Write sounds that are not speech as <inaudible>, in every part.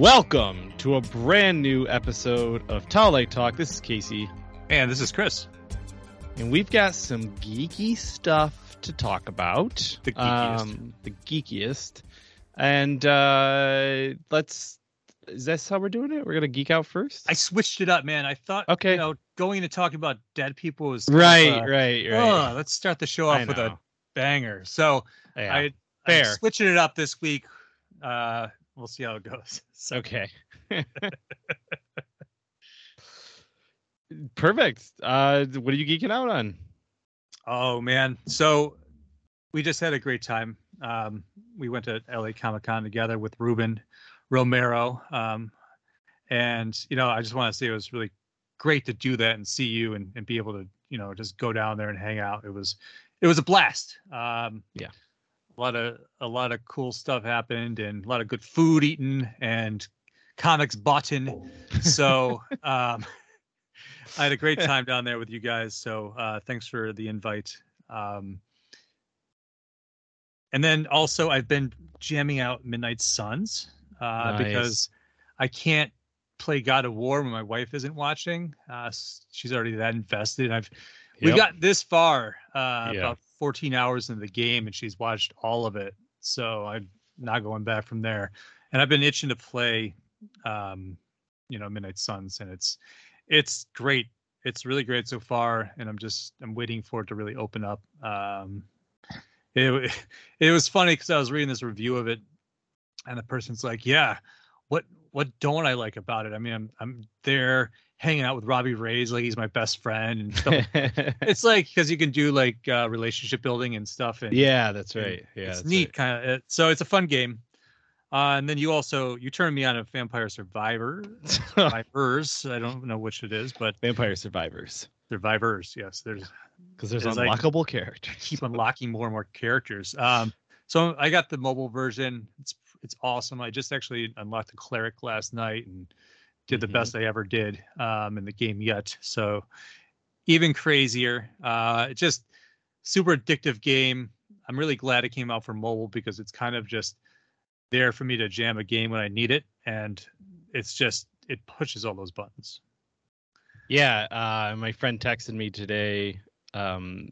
Welcome to a brand new episode of Tall Light Talk. This is Casey, And this is Chris. and we've got some geeky stuff to talk about. The geekiest. Um, the geekiest. And uh, let's. Is this how we're doing it? We're gonna geek out first. I switched it up, man. I thought, Okay. you know, going into talking about dead people was kind of, right, uh, right, right. "Oh, let's start the show off with a banger. So Yeah. I, I'm switching it up this week. Uh, we'll see how it goes. <laughs> So Okay. <laughs> Perfect. Uh, what are you geeking out on? Oh man, so we just had a great time. Um, we went to LA Comic Con together with Ruben Romero, um, and you know, I just want to say it was really great to do that and see you and, and be able to, you know, just go down there and hang out. It was, it was a blast. Um, Yeah. A lot of a lot of cool stuff happened and a lot of good food eaten and comics button. So <laughs> um, I had a great time down there with you guys. So uh, thanks for the invite. Um, and then also I've been jamming out Midnight Suns uh, Nice. because I can't play God of War when my wife isn't watching. Uh, she's already that invested. I've we Yep. got this far, uh, Yeah. about 14 hours into the game, and she's watched all of it. So I'm not going back from there. And I've been itching to play, um, you know, Midnight Suns, and it's it's great. It's really great so far, and I'm just I'm waiting for it to really open up. Um, it <laughs> it was funny because I was reading this review of it, and the person's like, "Yeah, what what don't I like about it? I mean, I'm I'm there hanging out with Robbie Reyes like he's my best friend and stuff. <laughs> It's like because you can do like uh, relationship building and stuff and yeah, that's right. Yeah, it's neat right. kind of so it's a fun game. Uh, and then you also you turned me on a vampire survivor survivors. <laughs> I don't know which it is but Vampire Survivors, survivors yes there's because there's unlockable characters. keep unlocking more and more characters. Um so i got the mobile version. It's it's awesome. I just actually unlocked the cleric last night and did the Mhm. best i ever did um in the game yet so even crazier uh just super addictive game i'm really glad it came out for mobile because it's kind of just there for me to jam a game when i need it and it's just it pushes all those buttons Yeah, uh, my friend texted me today. Um,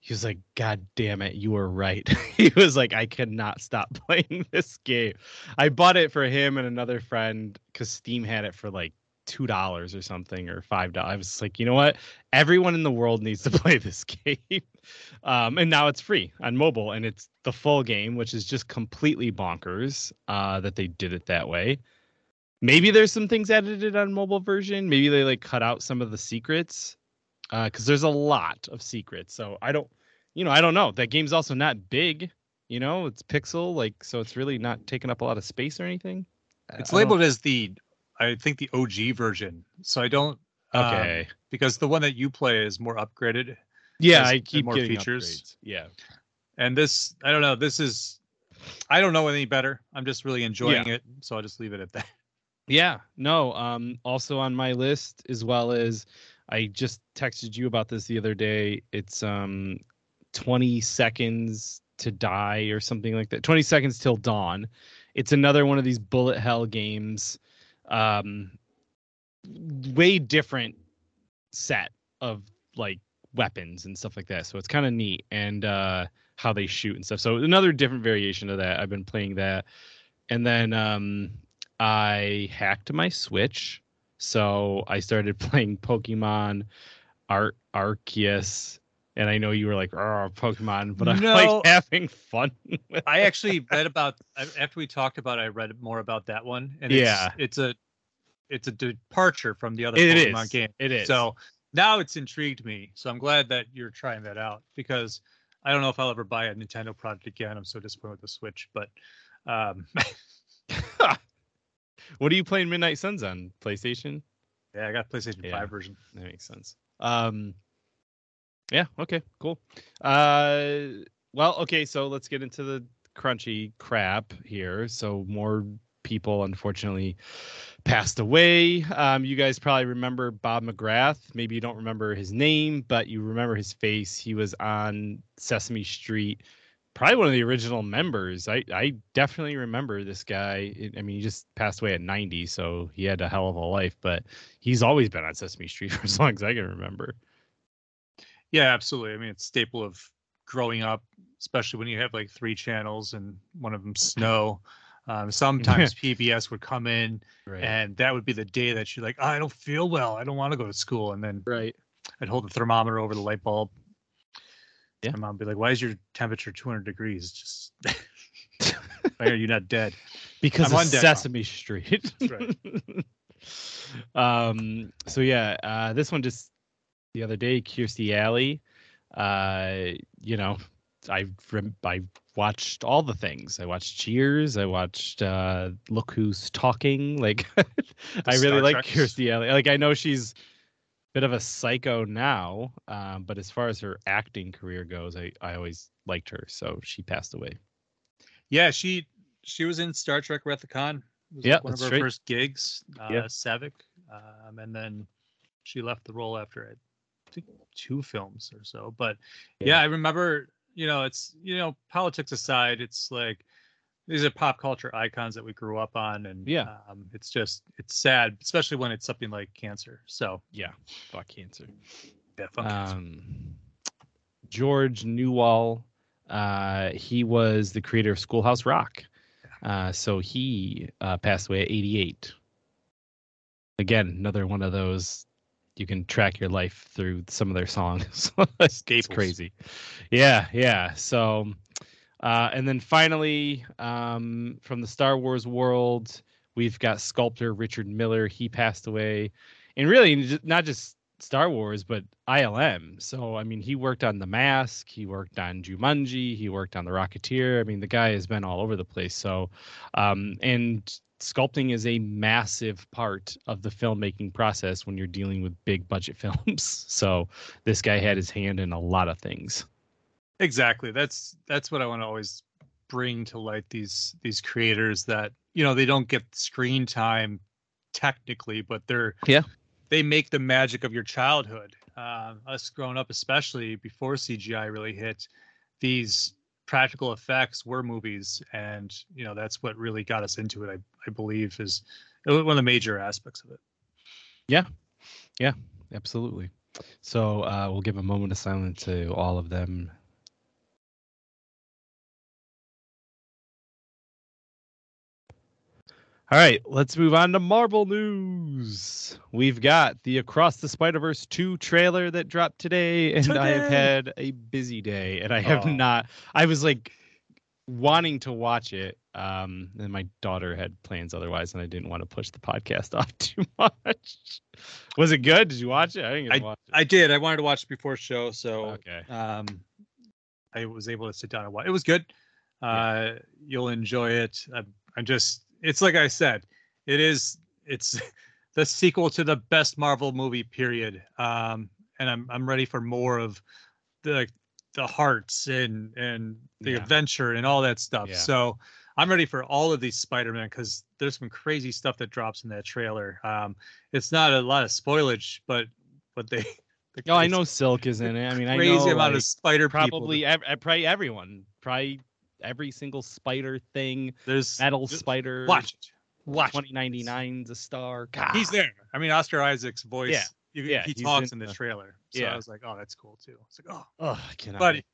he was like, "God damn it, you were right." <laughs> he was like, "I cannot stop <laughs> playing this game." I bought it for him and another friend because Steam had it for like two dollars or something or five dollars. I was like, you know what? Everyone in the world needs to <laughs> play this game. Um, and now it's free on mobile, and it's the full game, which is just completely bonkers uh, that they did it that way maybe there's some things edited on mobile version maybe they like cut out some of the secrets because there's a lot of secrets so i don't you know i don't know that game's also not big you know it's pixel like so it's really not taking up a lot of space or anything it's labeled as the i think the og version so i don't um, okay because the one that you play is more upgraded yeah i keep more getting features. upgrades. yeah and this i don't know this is i don't know any better i'm just really enjoying it so i'll just leave it at that Yeah, no. Um, also on my list, as well as I just texted you about this the other day. It's um, 20 seconds to die or something like that. 20 seconds till dawn. It's another one of these bullet hell games. Um, way different set of like weapons and stuff like that. So it's kind of neat and uh, how they shoot and stuff. So another different variation of that. I've been playing that, and then um, I hacked my Switch, so I started <laughs> playing Pokemon Ar- Arceus. And I know you were like, "Oh, Pokemon," but I'm No. like <laughs> having fun. <laughs> i actually read about after we talked about it i read more about that one and Yeah. it's, it's a it's a departure from the other It pokemon is. game It is. so now it's intrigued me so i'm glad that you're trying that out because i don't know if i'll ever buy a nintendo product again i'm so disappointed with the switch but um what are you playing Midnight Suns on PlayStation? yeah i got playstation Yeah. 5 version That makes sense. Um, yeah. Okay. Cool. Uh, well, okay. So let's get into the crunchy crap here. So more people, unfortunately, passed away. Um, you guys probably remember Bob McGrath. Maybe you don't remember his name, but you remember his face. He was on Sesame Street probably one of the original members. I I definitely remember this guy. I mean, he just passed away at 90, so he had a hell of a life. But he's always been on Sesame Street <laughs> for as long as I can remember. Yeah, absolutely. I mean, it's staple of growing up, especially when you have like three channels and one of them snow. Um, sometimes <laughs> PBS would come in, Right. and that would be the day that you're like, oh, I don't feel well. I don't want to go to school. And then right. I'd hold the thermometer over the light bulb. Yeah. My mom would be like, Why is your temperature 200 degrees? Just <laughs> why are you not dead? Because I'm on deck. Sesame Street. That's right. <laughs> um. So yeah, uh, this one just the other day, Kirstie Alley. Uh, you know, I I watched all the things. I watched Cheers. I watched uh, Look Who's Talking. Like, <laughs> I really Star like. Kirstie Alley. Like, I know she's bit of a psycho now, um, but as far as her acting career goes, I I always liked her. So she passed away. Yeah, she she was in Star Trek Wrath of Khan. Yeah, like one of her first gigs, uh, Yeah. Saavik, um, and then she left the role after I think two films or so. But Yeah. yeah. I remember. You know, it's you know politics aside, it's like these are pop culture icons that we grew up on, and Yeah. um, it's just it's sad, especially when it's something like cancer. So Yeah, fuck cancer. yeah, fuck cancer. um, George Newall. Uh, he was the creator of Schoolhouse Rock. Uh, so he uh, passed away at 88. Again, another one of those you can track your life through some of their songs. <laughs> it's crazy. Yeah, yeah. So, uh, and then finally, um, from the Star Wars world, we've got sculptor Richard Miller. He passed away, and really not just Star Wars, but ILM. So I mean, he worked on The Mask, he worked on Jumanji, he worked on The Rocketeer. I mean, the guy has been all over the place. So, um, and sculpting is a massive part of the filmmaking process when you're dealing with big budget <laughs> films. So this guy had his hand in a lot of things. Exactly that's that's what i want to always bring to light these these creators that you know they don't get screen time technically but they're Yeah. they make the magic of your childhood um, us growing up especially before cgi really hit these practical effects were movies and you know that's what really got us into it i, I believe is one of the major aspects of it Yeah, yeah, Absolutely. So uh, we'll give a moment of silence to all of them. All right, let's move on to Marvel news. We've got the Across the Spider Verse 2 trailer that dropped today, and I have had a busy day, and I have Oh. not. I was like wanting to watch it, um, and my daughter had plans otherwise, and I didn't want to push the podcast <laughs> off too much. Was it good? Did you watch it? I didn't to watch it. i did i wanted to watch it before show so okay. um i was able to sit down and watch it was good uh you'll enjoy it I'm, I'm just it's like i said it is it's <laughs> the sequel to the best marvel movie period um and i'm i'm ready for more of the the hearts and and the Yeah. adventure and all that stuff Yeah. so i'm ready for all of these spider-man because there's some crazy stuff that drops in that trailer um it's not a lot of spoilage but but they <laughs> the Oh, I know Silk is in it. I mean, I crazy know amount like, of spider people. probably ev- uh, probably everyone, probably every single spider thing, There's metal spider. watch it. Watch. it. Twenty ninety nine's a star. God. He's there. I mean, Oscar Isaac's voice. Yeah. you- Yeah, he talks in the the- trailer. So yeah. I was like, oh, that's cool too. It's like, oh, Oh, I cannot. But- wait.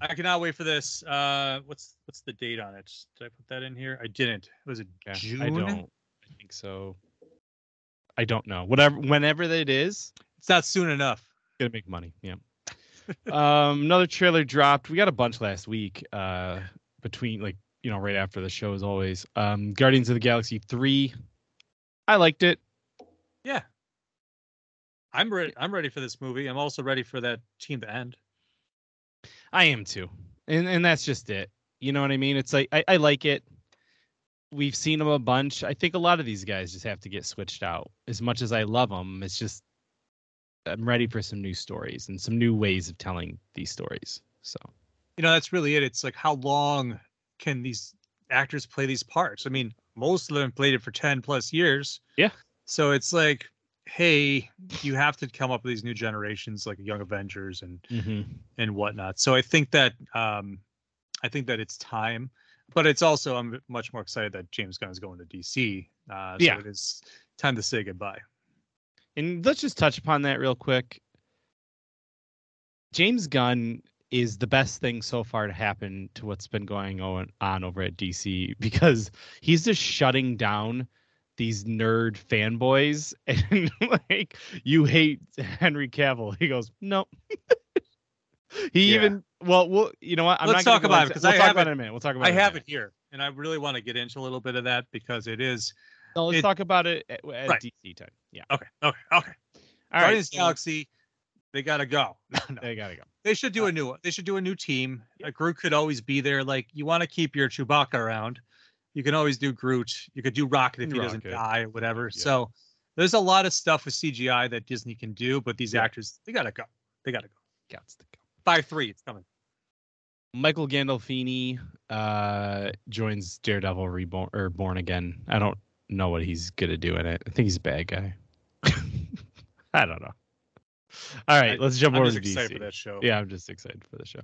I cannot wait for this. Uh, what's what's the date on it? Did I put that in here? I didn't. Was it Yeah, June? I don't. I think so. I don't know. Whatever. Whenever that is, It's not soon enough. gonna make money. Yeah. Um, another trailer dropped. We got a bunch last week. Uh, between like you know right after the show as always. Um, Guardians of the Galaxy three. I liked it. Yeah. I'm ready. I'm ready for this movie. I'm also ready for that team to end. I am too, and and that's just it. You know what I mean? It's like I, I like it. We've seen them a bunch. I think a lot of these guys just have to get switched out. As much as I love them, it's just I'm ready for some new stories and some new ways of telling these stories. So you know that's really it it's like how long can these actors play these parts i mean most of them played it for 10 plus years Yeah. so it's like hey you have to come up with these new generations like young avengers and and whatnot so i think that um I think that it's time, but it's also I'm much more excited that James Gunn is going to DC. Uh, so Yeah. it is time to say goodbye. And let's just touch upon that real quick. James Gunn is the best thing so far to happen to what's been going on, over at DC <laughs> because he's just shutting down these nerd fanboys <laughs> and like you hate Henry Cavill. He goes, Nope. <laughs> he Yeah. even well, well, you know what? I'm Let's talk about it, 'cause we'll I talk about it- in a minute. We'll talk about I it. have it here, and I really want to get into a little bit of that because it is No, let's it- talk about it at, at Right. DC time. Yeah. okay. Okay. Okay. All right. Guardians of the so Galaxy, they gotta go. <laughs> No, no. They gotta go. They should do a new one. They should do a new team. A Groot could always be there. Like you want to keep your Chewbacca around. You can always do Groot. You could do Rocket if he doesn't die or whatever. Yeah. So there's a lot of stuff with CGI that Disney can do, but these Yeah. actors, they gotta go. They gotta go. Gots to go. Five three, it's coming. Michael Gandolfini uh, joins Daredevil Reborn or Born Again. I don't know what he's gonna do in it. I think he's a bad guy. <laughs> I don't know. All right, I- let's jump I'm over to DC. for that show. Yeah, I'm just excited for the show.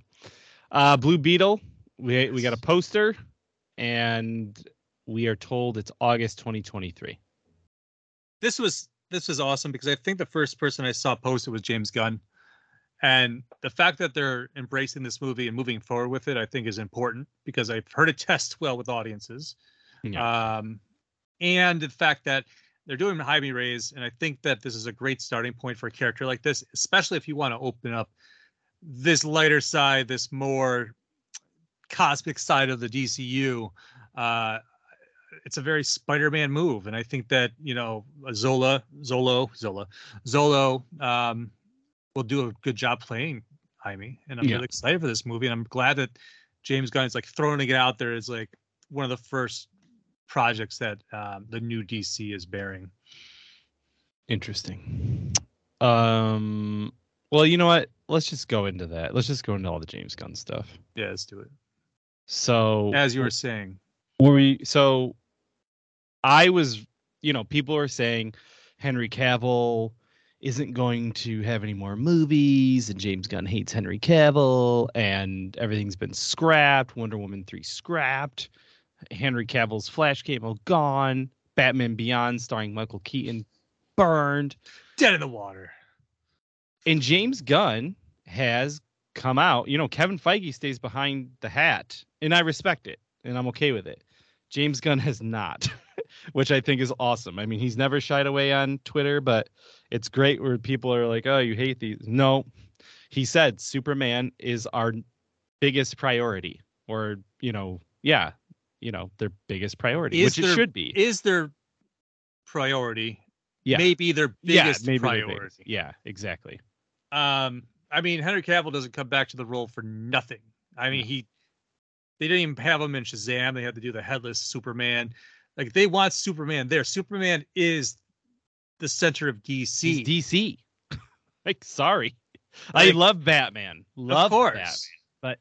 Uh, Blue Beetle. We we got a poster, and we are told it's August 2023. this was this was awesome because I think the first person I saw post it was James Gunn, and the fact that they're embracing this movie and moving forward with it, I think, is important because I've heard it <laughs> test well with audiences, um, and the fact that they're doing Jaime Reyes, and I think that this is a great starting point for a character like this, especially if you want to open up this lighter side, this more cosmic side of the DCU. Uh, it's a very Spider-Man move, and I think that you know Zola, Xolo, Zola, Xolo um, will do a good job playing Jaime, and I'm Yeah. really excited for this movie, and I'm glad that James Gunn is like throwing it out there as like one of the first projects that um, the new DC is bearing. Interesting. Um. Well, you know what? Let's just go into that. Let's just go into all the James Gunn stuff. Yeah, let's do it. So As you were saying, were we so i was you know people are saying henry cavill isn't going to have any more movies and james gunn hates henry cavill and everything's been scrapped wonder woman 3 scrapped henry cavill's flash cable gone batman beyond starring michael keaton burned dead in the water. and James Gunn has come out. You know, Kevin Feige stays behind the hat, and I respect it, and I'm okay with it. James Gunn has not, <laughs> which I think is awesome. I mean, he's never shied away on Twitter, but it's great where people are like, "Oh, you hate these." No, he said Superman is our biggest priority, or you know, yeah, you know, their biggest priority, Is which it should be. Is their priority? Yeah. maybe their yeah, biggest maybe their priority. biggest. Yeah, exactly. Um, I mean, Henry Cavill doesn't come back to the role for nothing. I mean, No. he they didn't even have him in Shazam. They had to do the headless Superman. Like they want Superman there. Superman is the center of DC. He's DC. <laughs> like, sorry, I love Batman. Love of course. Batman. But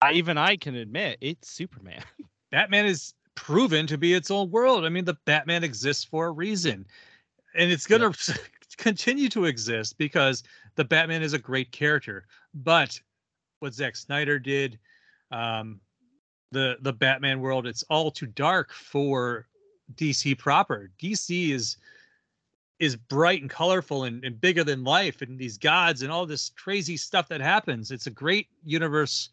I, even I can admit it's Superman. <laughs> Batman is proven to be its own world. I mean, the Batman exists for a reason. And it's going <laughs> to continue to exist because the Batman is a great character. But what Zack Snyder did, um, the the Batman world, it's all too dark for DC proper. DC is is bright and colorful and, and bigger than life and these gods and all this crazy stuff that happens. It's a great universe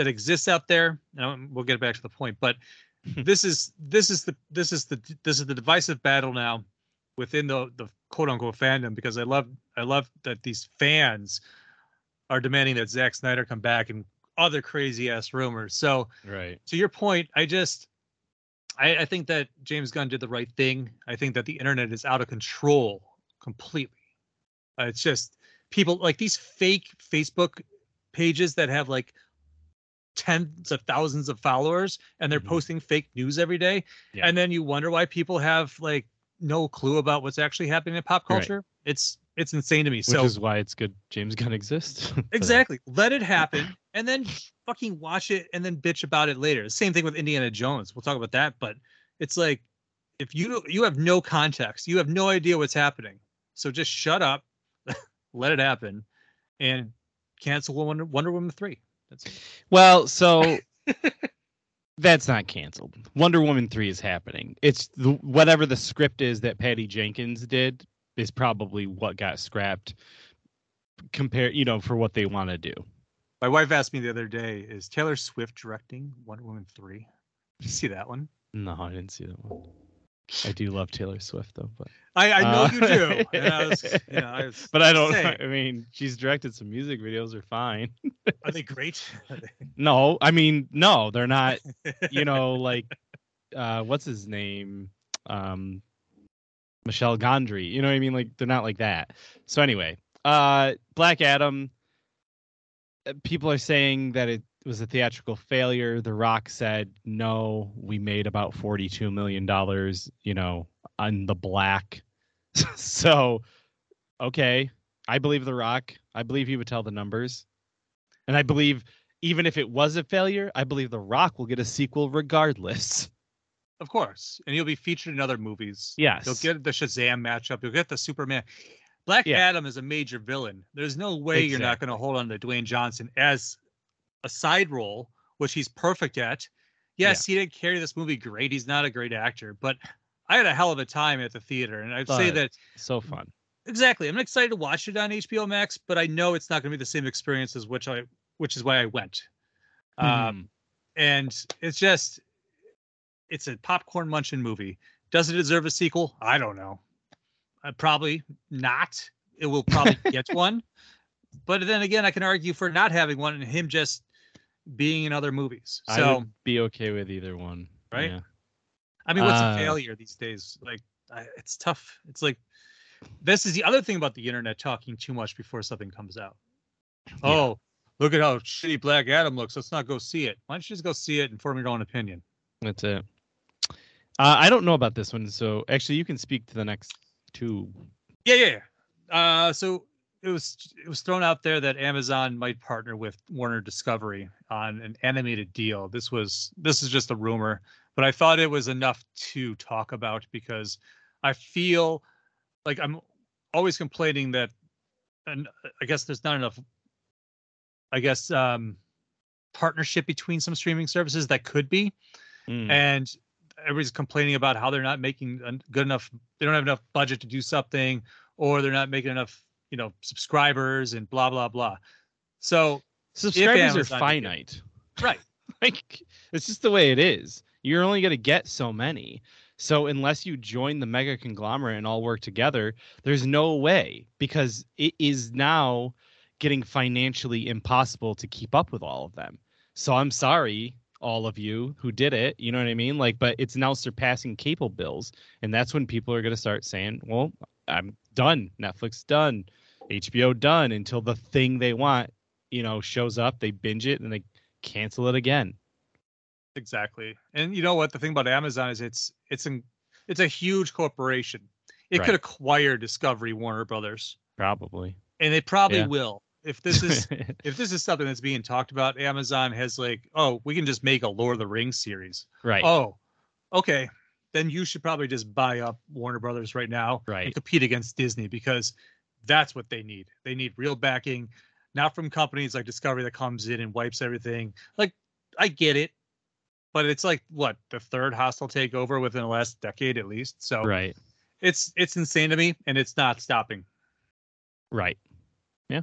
that exists out there. And we'll get back to the point, but <laughs> this is this is the this is the this is the divisive battle now within the the quote unquote fandom because I love I love that these fans are demanding that Zack Snyder come back and other crazy ass rumors. So Right. to your point, I just I, I think that James Gunn did the right thing. I think that the internet is out of control completely. Uh, it's just people like these fake Facebook pages that have like tens of thousands of followers and they're Mhm. posting fake news every day. Yeah. And then you wonder why people have like no clue about what's actually happening in pop Right. culture. It's it's insane to me. Which so is why it's good James Gunn exists. <laughs> Exactly. Let it <laughs> happen and then fucking watch it and then bitch about it later. Same thing with Indiana Jones. We'll talk about that, but it's like if you you have no context, you have no idea what's happening. So just shut up, <laughs> let it happen and cancel Wonder, Wonder Woman 3. That's it. Well, so <laughs> that's not canceled. Wonder Woman 3 is happening. It's the, whatever the script is that Patty Jenkins did is probably what got scrapped compare, you know, for what they want to do. My wife asked me the other day, is Taylor Swift directing Wonder Woman 3? Did you see that one? No, I didn't see that one. I do love Taylor Swift though, but I, I know Uh, you do. And I was, <laughs> you know, I was but I don't saying, I mean, she's directed some music videos are fine. Are they great? <laughs> No, I mean, no, they're not, <laughs> you know, like uh what's his name? Um Michel Gondry. You know what I mean? Like they're not like that. So anyway, uh Black Adam uh, people are saying that it was a theatrical failure. The Rock said, "No, we made about 42 million dollars, you know, on the black." <laughs> so, okay, I believe The Rock. I believe he would tell the numbers. And I believe even if it was a failure, I believe The Rock will get a sequel regardless. Of course. And he'll be featured in other movies. Yes. You'll get the Shazam matchup. You'll get the Superman. Black Yeah. Adam is a major villain. There's no way you're not going to hold on to Dwayne Johnson as a side role, which he's perfect at. Yes, he didn't carry this movie great. He's not a great actor, but I had a hell of a time at the theater. And I'd say But- that So fun. exactly. I'm excited to watch it on HBO Max, but I know it's not going to be the same experience as which I, which is why I went. Um, Mhm. and it's just it's a popcorn munching movie does it deserve a sequel i don't know uh, probably not it will probably <laughs> get one but then again i can argue for not having one and him just being in other movies I so would be okay with either one. Right? Yeah. i mean what's Uh, a failure these days like I, it's tough it's like this is the other thing about the internet talking too much before something comes out oh look at how shitty black adam looks let's not go see it why don't you just go see it and form your own opinion That's it. Uh, I don't know about this one, so actually, you can speak to the next two. Yeah, yeah. yeah. Uh, so it was it was thrown out there that Amazon might partner with Warner Discovery on an animated deal. This was this is just a rumor, but I thought it was enough to talk about because I feel like I'm always complaining that, and I guess there's not enough. I guess um, partnership between some streaming services that could be Mm, and everybody's complaining about how they're not making good enough they don't have enough budget to do something or they're not making enough you know subscribers and blah blah blah so Subscribers are it. finite. <laughs> right <laughs> Like it's just the way it is. You're only going to get so many. So unless you join the mega conglomerate and all work together, there's no way because it is now getting financially impossible to keep up with all of them. So I'm sorry, all of you who did it. You know what I mean? Like, but it's now surpassing cable bills, and that's when people are going to start saying, "Well, I'm done. Netflix done, HBO done." Until the thing they want, you know, shows up, they binge it and they cancel it again. exactly and you know what the thing about amazon is it's it's an it's a huge corporation it Right. could acquire discovery warner brothers Probably. and they probably Yeah. will if <laughs> this is if this is something that's being talked about amazon has like oh we can just make a lord of the rings series right. Oh, okay. Then you should probably just buy up Warner Brothers right now Right. and compete against Disney because that's what they need. They need real backing, not from companies like Discovery that comes in and wipes everything. Like, I get it, but it's like what the third hostile takeover within the last decade at least. So Right. it's it's insane to me, and it's not stopping. Right. Yeah.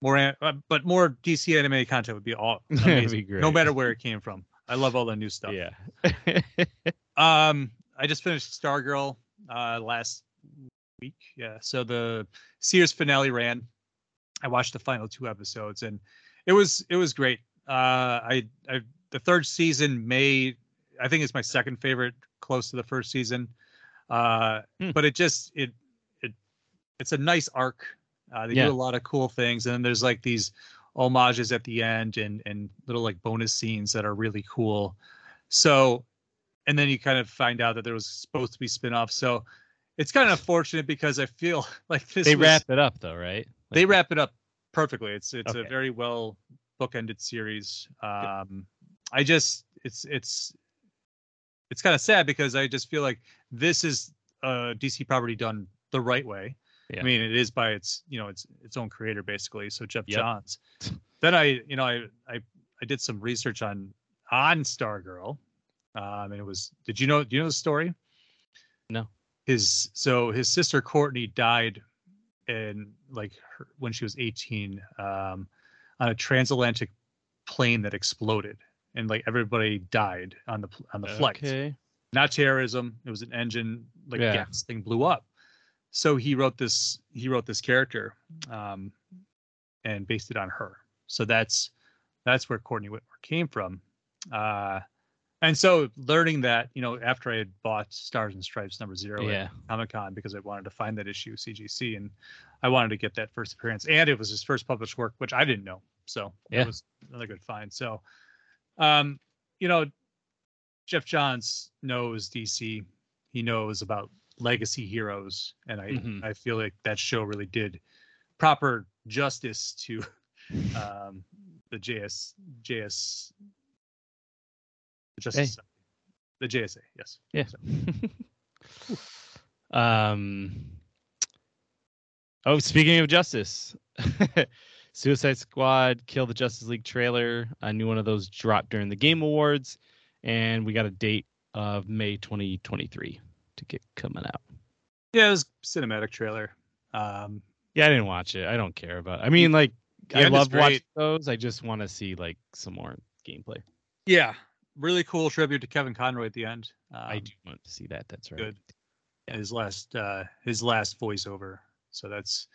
More, uh, but more DC anime content would be all <laughs> amazing, be great. no matter where it came from. I love all the new stuff. Yeah. <laughs> Um, I just finished Stargirl uh last week. Yeah. So the Sears finale ran. I watched the final two episodes and it was it was great. Uh I I the third season may I think it's my second favorite close to the first season. Uh Hmm. but it just it it it's a nice arc. Uh they Yeah. do a lot of cool things and then there's like these homages at the end and and little like bonus scenes that are really cool. So and then you kind of find out that there was supposed to be spin-offs. So it's kind of unfortunate because I feel <laughs> like this they was- wrap it up though, right? they wrap it up perfectly. It's it's a very well bookended series. Um I just it's it's it's kind of sad because I just feel like this is a DC property done the right way. Yeah. I mean, it is by its you know its its own creator basically. So Jeff Yep. Johns. then I you know I I I did some research on on Stargirl. Um, and it was did you know do you know the story? No. His so his sister Courtney died in like her, when she was 18 um, on a transatlantic plane that exploded and like everybody died on the on the flight. Okay. Not terrorism. It was an engine like Yeah. gas thing blew up. So he wrote this he wrote this character um, and based it on her. So that's that's where Courtney Whitmore came from. Uh, and so learning that, you know, after I had bought Stars and Stripes number zero Yeah. at Comic Con because I wanted to find that issue CGC and I wanted to get that first appearance. And it was his first published work, which I didn't know. So Yeah. it was another good find. So um, you know, Jeff Johns knows DC. He knows about legacy heroes, and I Mhm. I feel like that show really did proper justice to <laughs> um, the JS JS Justice the JSA. Yes. Yeah. So, <laughs> um. Oh, speaking of justice, <laughs> Suicide Squad Kill the Justice League trailer. A new one of those dropped during the Game Awards, and we got a date of May 2023 to get coming out. yeah, it was a cinematic trailer. Um, Yeah, I didn't watch it. I don't care about. I mean, like, I love watching those. I just want to see like some more gameplay. yeah, really cool tribute to Kevin Conroy at the end. Um, I do want to see that. That's right. good. his last uh his last voiceover so that's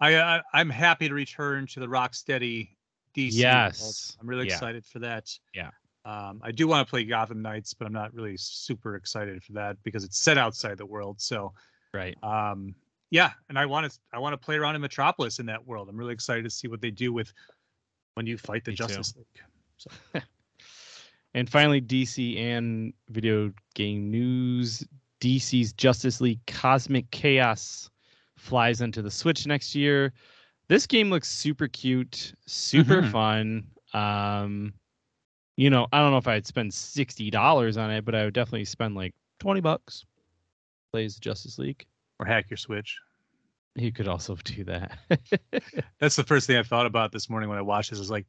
i, I i'm happy to return to the rocksteady dc world. Yes. i'm really Yeah. excited for that Yeah. um i do want to play gotham knights but i'm not really super excited for that because it's set outside the world so Right. um yeah and i want to i want to play around in metropolis in that world i'm really excited to see what they do with when you fight the Me too. justice league <laughs> And finally, DC and video game news. DC's Justice League Cosmic Chaos flies onto the Switch next year. This game looks super cute, super Mhm. fun. Um, you know, I don't know if I'd spend sixty dollars on it, but I would definitely spend like twenty bucks. Plays Justice League. or hack your switch You could also do that. <laughs> that's the first thing i thought about this morning when i watched this is like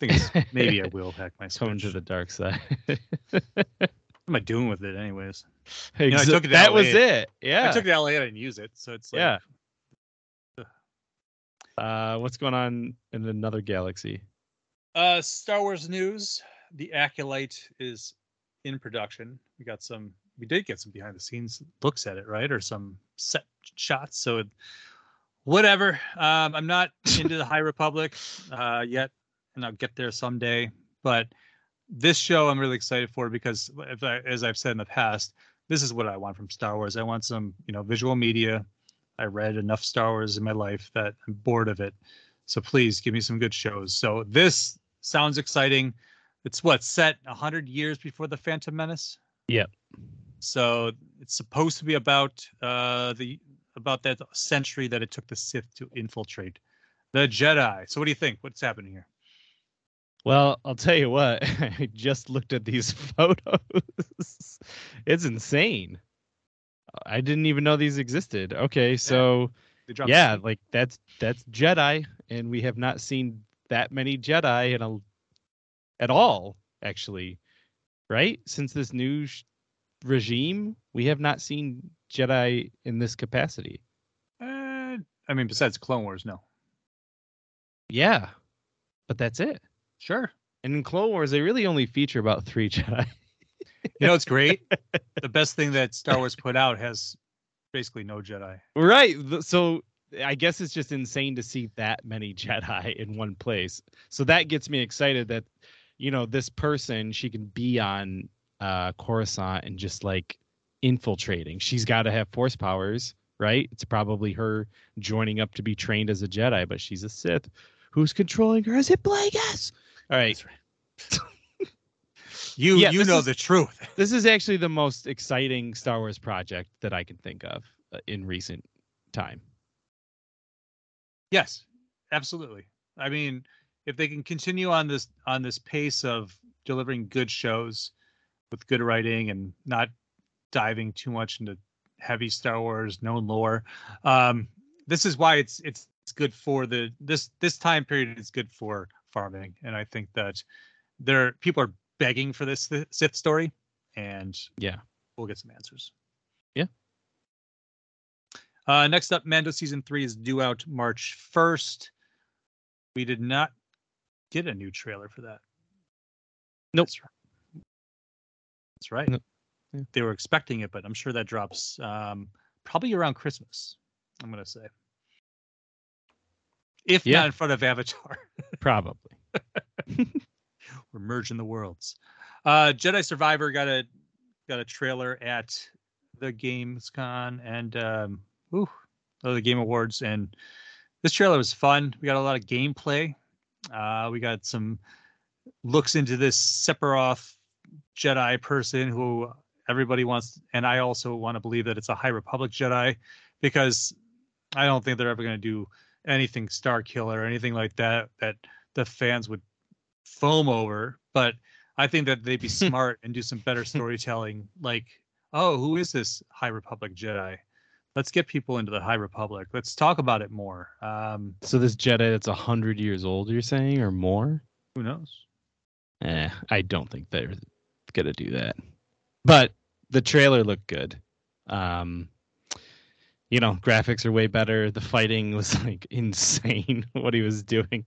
think it's, <laughs> maybe i will hack my Coming switch to the dark side. What am I doing with it, anyways? <laughs> Exa- I took it to that was it. Yeah. I took it to LA and I didn't use it, so it's like, Yeah. Uh, what's going on in another galaxy? Uh, Star Wars news: The Acolyte is in production. We got some. We did get some behind the scenes looks at it, right, or some set shots. So, it, whatever. Um, I'm not <laughs> into the High Republic uh, yet, and I'll get there someday. But this show, I'm really excited for because, I, as I've said in the past, this is what I want from Star Wars. I want some, you know, visual media. I read enough Star Wars in my life that I'm bored of it. So please give me some good shows. So this sounds exciting. It's what set hundred years before the Phantom Menace. Yep. So it's supposed to be about uh the about that century that it took the Sith to infiltrate the Jedi. So what do you think? What's happening here? Well, I'll tell you what. <laughs> I just looked at these <laughs> photos. it's insane. I didn't even know these existed. Okay, so dropped yeah, like that's that's Jedi, and we have not seen that many Jedi in a at all, actually, right? Since this new sh- regime, we have not seen Jedi in this capacity. Uh, I mean, besides Clone Wars, no. Yeah, but that's it. Sure. And in Clone Wars, they really only feature about three <laughs> Jedi. You know, it's great. <laughs> the best thing that Star Wars put out has basically no Jedi. Right. So I guess it's just insane to see that many Jedi <laughs> in one place. So that gets me excited that, you know, this person, she can be on uh Coruscant and just like infiltrating. She's got to have force powers, right? It's probably her joining up to be trained as a Jedi, but she's a Sith. Who's controlling her? Is it Plagueis? All right. <laughs> You Yeah, you know is- the truth. <laughs> This is actually the most exciting Star Wars project that I can think of uh, in recent time. Yes, absolutely. I mean, if they can continue on this on this pace of delivering good shows with good writing and not diving too much into heavy Star Wars known lore, um, this is why it's it's it's good for the this this time period is good for farming, and I think that there people are begging for this Sith story, and Yeah. we'll get some answers. Yeah. Uh, next up, Mando season three is due out March first. We did not get a new trailer for that. Nope. That's right. That's right. Nope. Yeah. They were expecting it, but I'm sure that drops um, probably around Christmas. I'm gonna say, if Yeah. not in front of Avatar. <laughs> Probably. <laughs> We're merging the worlds. Uh, Jedi Survivor got a got a trailer at the Gamescom and um, ooh, oh, the Game Awards, and this trailer was fun. We got a lot of gameplay. Uh, we got some looks into this Sephiroth Jedi person who everybody wants, and I also want to believe that it's a High Republic Jedi because I don't think they're ever going to do anything Starkiller or anything like that that the fans would foam over. But I think that they'd be <laughs> smart and do some better storytelling. Like, oh, who is this High Republic Jedi? Let's get people into the High Republic. Let's talk about it more. Um, So this Jedi that's a hundred years old, you're saying, or more? who knows? Eh, I don't think they're gonna do that. But the trailer looked good. Um, you know, graphics are way better. The fighting was <laughs> like insane. <laughs> What he was doing,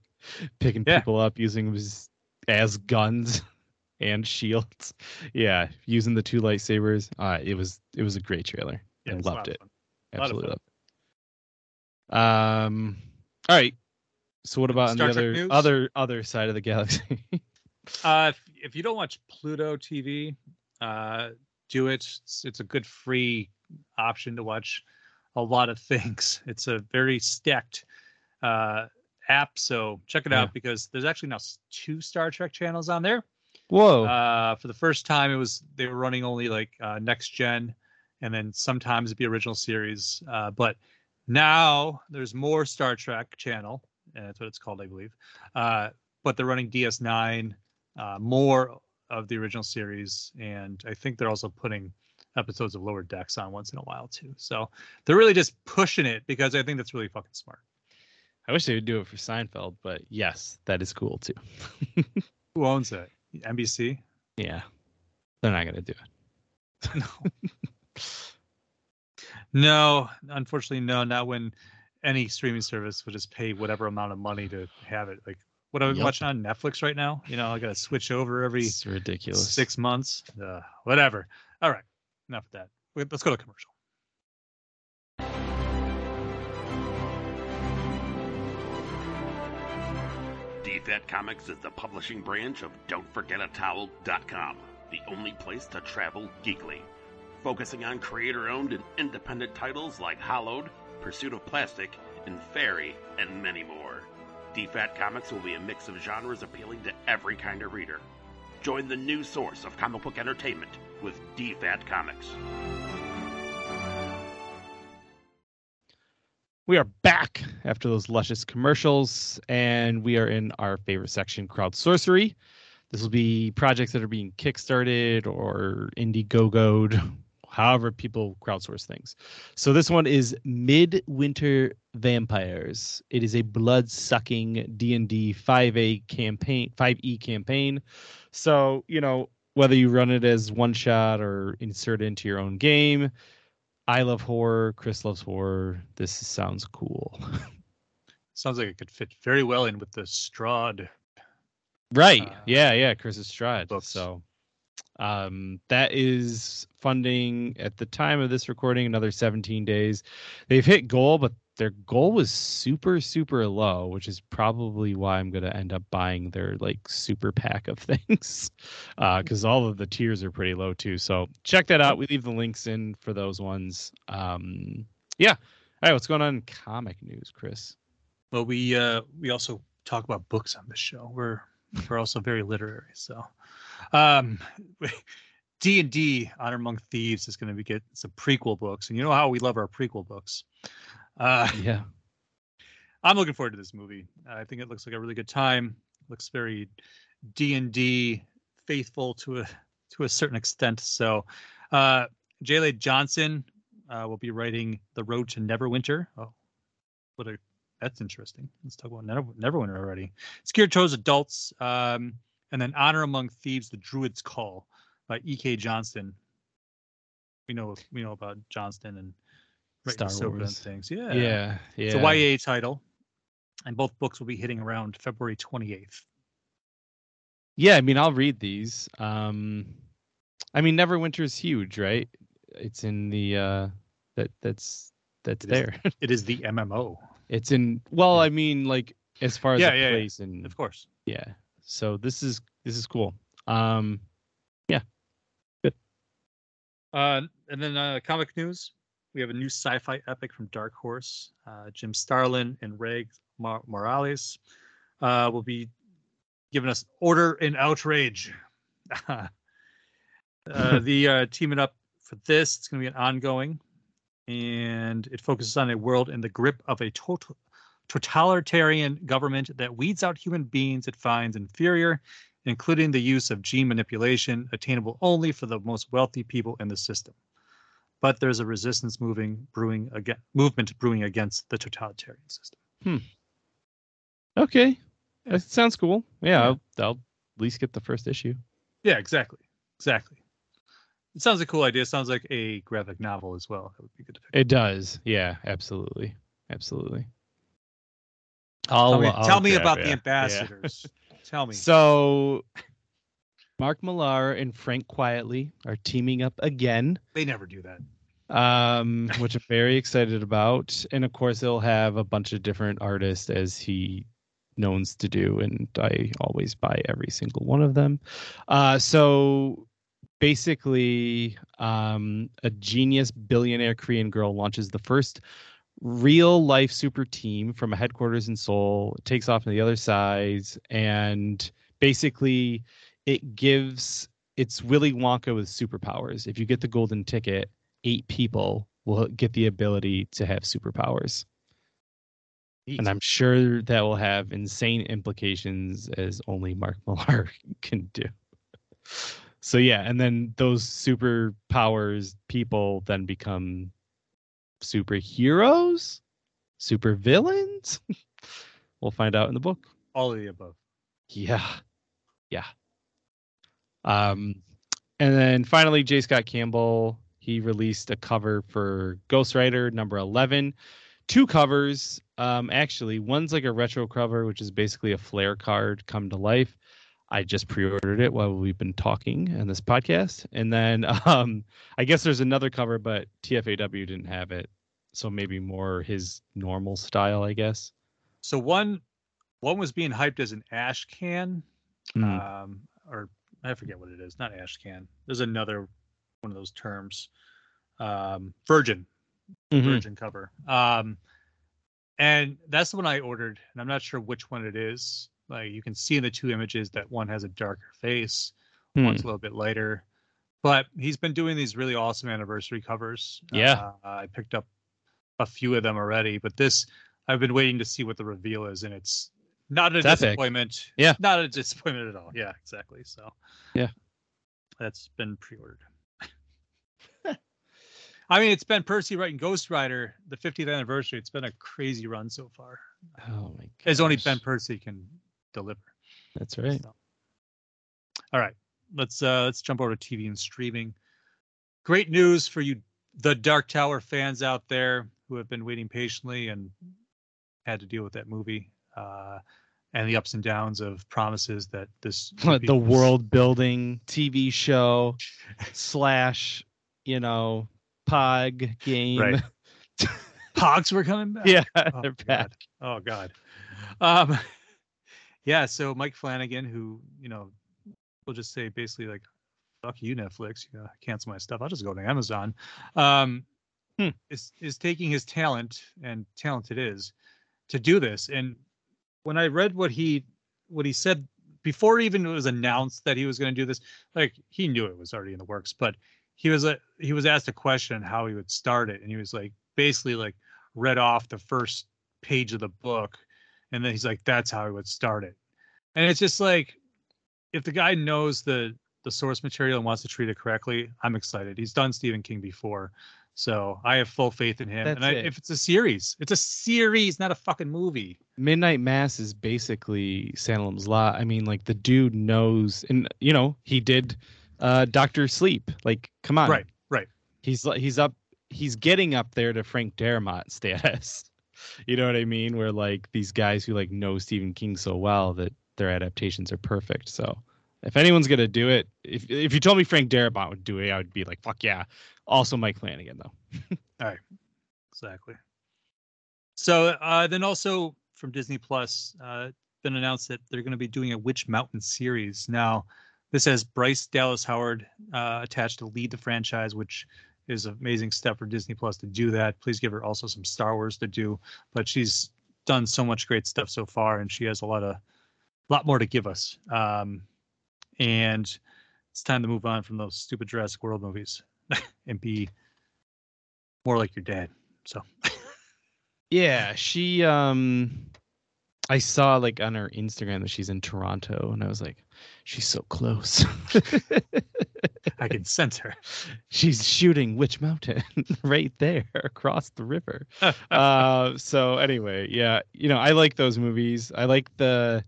picking Yeah. people up using his as guns <laughs> and shields. Yeah, using the two lightsabers. Uh, it was it was a great trailer. I a lot loved it. fun. lot of Absolutely loved it. Um, all right. So what about on the Trek other news? other other side of the galaxy? Uh, if, if you don't watch Pluto TV, uh, do it. It's, it's a good free option to watch a lot of things. <laughs> It's a very stacked uh, app, so check it Yeah. out because there's actually now two Star Trek channels on there. Whoa. Uh, for the first time, it was they were running only like uh, next gen, and then sometimes it'd be original series. Uh, but now there's more Star Trek channel, and that's what it's called, I believe. Uh, but they're running DS9, uh, more of the original series, and I think they're also putting episodes of Lower Decks on once in a while too. So they're really just pushing it because I think that's really fucking smart. I wish they would do it for Seinfeld, but yes, that is cool too. <laughs> Who owns it? NBC? Yeah. They're not gonna do it. No. <laughs> no, unfortunately, no. Not when any streaming service would just pay whatever amount of money to have it. Like what I'm Yup. watching on Netflix right now. You know, I got to switch over every It's ridiculous. six months. Uh, whatever. All right, enough of that. Let's go to commercial. DFAT Comics is the publishing branch of Don'tForgetATowel.com, the only place to travel geekly. Focusing on creator owned and independent titles like Hollowed, Pursuit of Plastic, and Fairy, and many more. DFAT Comics will be a mix of genres appealing to every kind of reader. Join the new source of comic book entertainment with DFAT Comics. We are back after those luscious commercials, and we are in our favorite section, crowdsourcery. This will be projects that are being kickstarted or Indiegogoed, however people crowdsource things. So this one is Midwinter Vampires. It is a blood-sucking D&D 5A campaign, 5e campaign. So, you know, whether you run it as one shot or insert it into your own game, I love horror. Chris loves horror. This sounds cool. <laughs> Sounds like it could fit very well in with the Strahd. Right. Uh, yeah, yeah. Chris Stride. books. So um that is funding at the time of this recording another 17 days. They've hit goal, but their goal was super, super low, which is probably why I'm gonna end up buying their like super pack of <laughs> things. Uh because all of the tiers are pretty low too. So check that out. We leave the links in for those ones. Um yeah. All right, what's going on in comic news, Chris? Well, we uh, we also talk about books on this show. We're we're also very literary. So, um, <laughs> D and D Honor Among Thieves is going to be get some prequel books, and you know how we love our prequel books. Uh, Yeah. <laughs> I'm looking forward to this movie. I think it looks like a really good time. Looks very D and D faithful to a to a certain extent. So, uh, J. Johnson uh, will be writing The Road to Neverwinter. Oh, what a that's interesting. Let's talk about Never, Neverwinter already. It's geared towards adults. Um, and then Honor Among Thieves: The Druid's Call by E.K. Johnston. We know we know about Johnston and Star Ahsoka and Wars. things. Yeah, Yeah, yeah. It's a YA title, and both books will be hitting around February 28th. Yeah, I mean, I'll read these. Um, I mean, Neverwinter is huge, right? It's in the uh, that that's that's It is- there. It is the MMO, it's in. Well, I mean, like as far as Yeah, yeah, yeah. place and of course. yeah. So this is this is cool. Um, Uh, and then uh, comic news, we have a new sci-fi epic from Dark Horse. Uh, Jim Starlin and Rags Morales uh, will be giving us Order in Outrage. <laughs> uh, the uh, teaming up for this, it's going to be an ongoing, and it focuses on a world in the grip of a total totalitarian government that weeds out human beings it finds inferior including the use of gene manipulation attainable only for the most wealthy people in the system. But there's a resistance moving brewing again movement brewing against the totalitarian system. Hmm. Okay, that sounds cool. Yeah, Yeah. I'll, I'll at least get the first issue. Yeah, exactly. Exactly. It sounds like a cool idea. It sounds like a graphic novel as well. That would be good to pick. It does. Yeah, absolutely, absolutely. I'll, Tell me, I'll tell me grab about it, the yeah. ambassadors. Tell me. So, Mark Millar and Frank Quitely are teaming up again, They never do that. um, which I'm very excited about. And of course, he'll have a bunch of different artists as he knowns to do, and I always buy every single one of them. Uh, so basically, um, a genius billionaire Korean girl launches the first real life super team from a headquarters in Seoul. Takes off to the other side, and basically, it gives it's Willy Wonka with superpowers. If you get the golden ticket, eight people will get the ability to have superpowers. And I'm sure that will have insane implications as only Mark <laughs> Millar can do. So yeah, and then those superpowers people then become superheroes, super villains. <laughs> we'll find out in the book. all of the above. Yeah. Yeah. Um and then finally J. Scott Campbell, he released a cover for Ghost Rider number 11. Two covers. Um actually, one's like a retro cover which is basically a flare card come to life. I just pre-ordered it while we've been talking in this podcast. And then <laughs> um I guess there's another cover but TFAW didn't have it. So maybe more his normal style, I guess. So one one was being hyped as an ash can, Mm. um, or I forget what it is. Not ash can. There's another one of those terms. Um, virgin, Mhm. virgin cover. Um, and that's the one I ordered, and I'm not sure which one it is. Like you can see in the two images that one has a darker face, Hmm. one's a little bit lighter. But he's been doing these really awesome anniversary covers. Yeah. Uh, I picked up a few of them already, but this I've been waiting to see what the reveal is, and it's not a It's epic. disappointment. Yeah. Not a disappointment at all. Yeah, exactly. So Yeah. That's been pre-ordered. <laughs> I mean, it's been Percy writing Ghost Rider, the 50th anniversary. It's been a crazy run so far. Oh my god. As only Ben Percy can deliver. That's right. So. All right, let's uh let's jump over to TV and streaming. Great news for you, the Dark Tower fans out there who have been waiting patiently and had to deal with that movie uh, and the ups and downs of promises that this <laughs> the world building TV show slash, you know, pog game. Right. <laughs> Pogs were coming back. yeah, Oh, they're God. back. Oh God. Um yeah, so Mike Flanagan, who, you know, we'll just say basically like, fuck you, Netflix, you know, cancel my stuff. I'll just go to Amazon. Um Hmm. is is taking his talent and talent it is to do this. And when I read what he what he said before even it was announced that he was going to do this, like he knew it was already in the works, but he was a he was asked a question how he would start it, and he was like basically like read off the first page of the book, and then he's like, that's how he would start it. And it's just like if the guy knows the the source material and wants to treat it correctly, I'm excited. He's done Stephen King before. So I have full faith in him. That's and I, it. if it's a series, it's a series, not a fucking movie. Midnight Mass is basically Salem's Lot. I mean, like the dude knows, and you know, he did uh Doctor Sleep. Like, come on, Right, right. He's he's up, he's getting up there to Frank Darabont status. <laughs> You know what I mean? Where like these guys who like know Stephen King so well that their adaptations are perfect. So if anyone's gonna do it, if if you told me Frank Darabont would do it, I would be like, fuck yeah. Also Mike Flanagan though. <laughs> All right, exactly. So uh, then also from Disney Plus, uh, been announced that they're going to be doing a Witch Mountain series. Now, this has Bryce Dallas Howard uh, attached to lead the franchise, which is an amazing step for Disney Plus to do that. Please give her also some Star Wars to do, but she's done so much great stuff so far, and she has a lot of, lot more to give us. Um, and it's time to move on from those stupid Jurassic World movies <laughs> and be more like your dad. So <laughs> Yeah, she um I saw like on her Instagram that she's in Toronto and I was like, she's so close. <laughs> I can sense her. she's shooting Witch Mountain right there across the river. uh so anyway, yeah, you know, I like those movies. I like the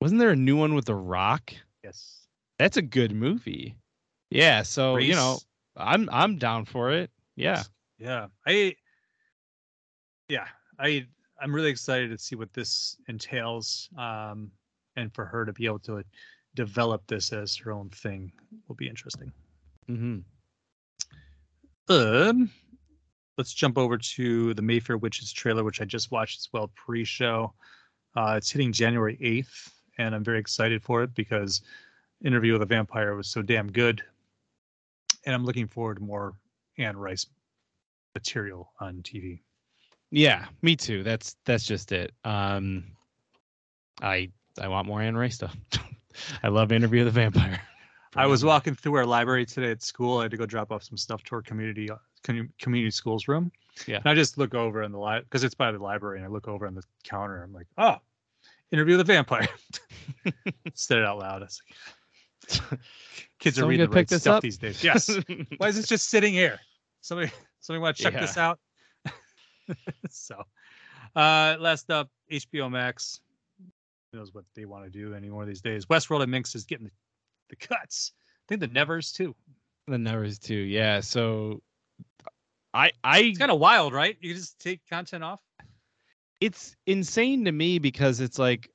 wasn't there a new one with The Rock? yes. That's a good movie. Yeah, so you know, I'm I'm down for it. Yeah. Yeah. I yeah, I I'm really excited to see what this entails. Um and for her to be able to develop this as her own thing will be interesting. hmm Um let's jump over to the Mayfair Witches trailer, which I just watched as well pre-show. Uh it's hitting January 8th, and I'm very excited for it because Interview with a Vampire was so damn good. And I'm looking forward to more Anne Rice material on TV. Yeah, me too. That's that's just it. Um, I I want more Anne Rice stuff. <laughs> I love Interview with the Vampire. <laughs> I was walking through our library today at school. I had to go drop off some stuff to our community community schools room. Yeah. And I just look over in the library because it's by the library, and I look over on the counter. I'm like, oh, Interview with the Vampire. <laughs> Said it out loud. Like, <laughs> kids are reading the right stuff up? these days. Yes. <laughs> Why is this just sitting here? Somebody, somebody want to check this out? so, uh, last up, HBO Max. Who knows what they want to do anymore these days? Westworld and Minx is getting the, the cuts. I think the Nevers too. the Nevers too. Yeah. So I I It's kind of wild, right? You just take content off. It's insane to me because it's like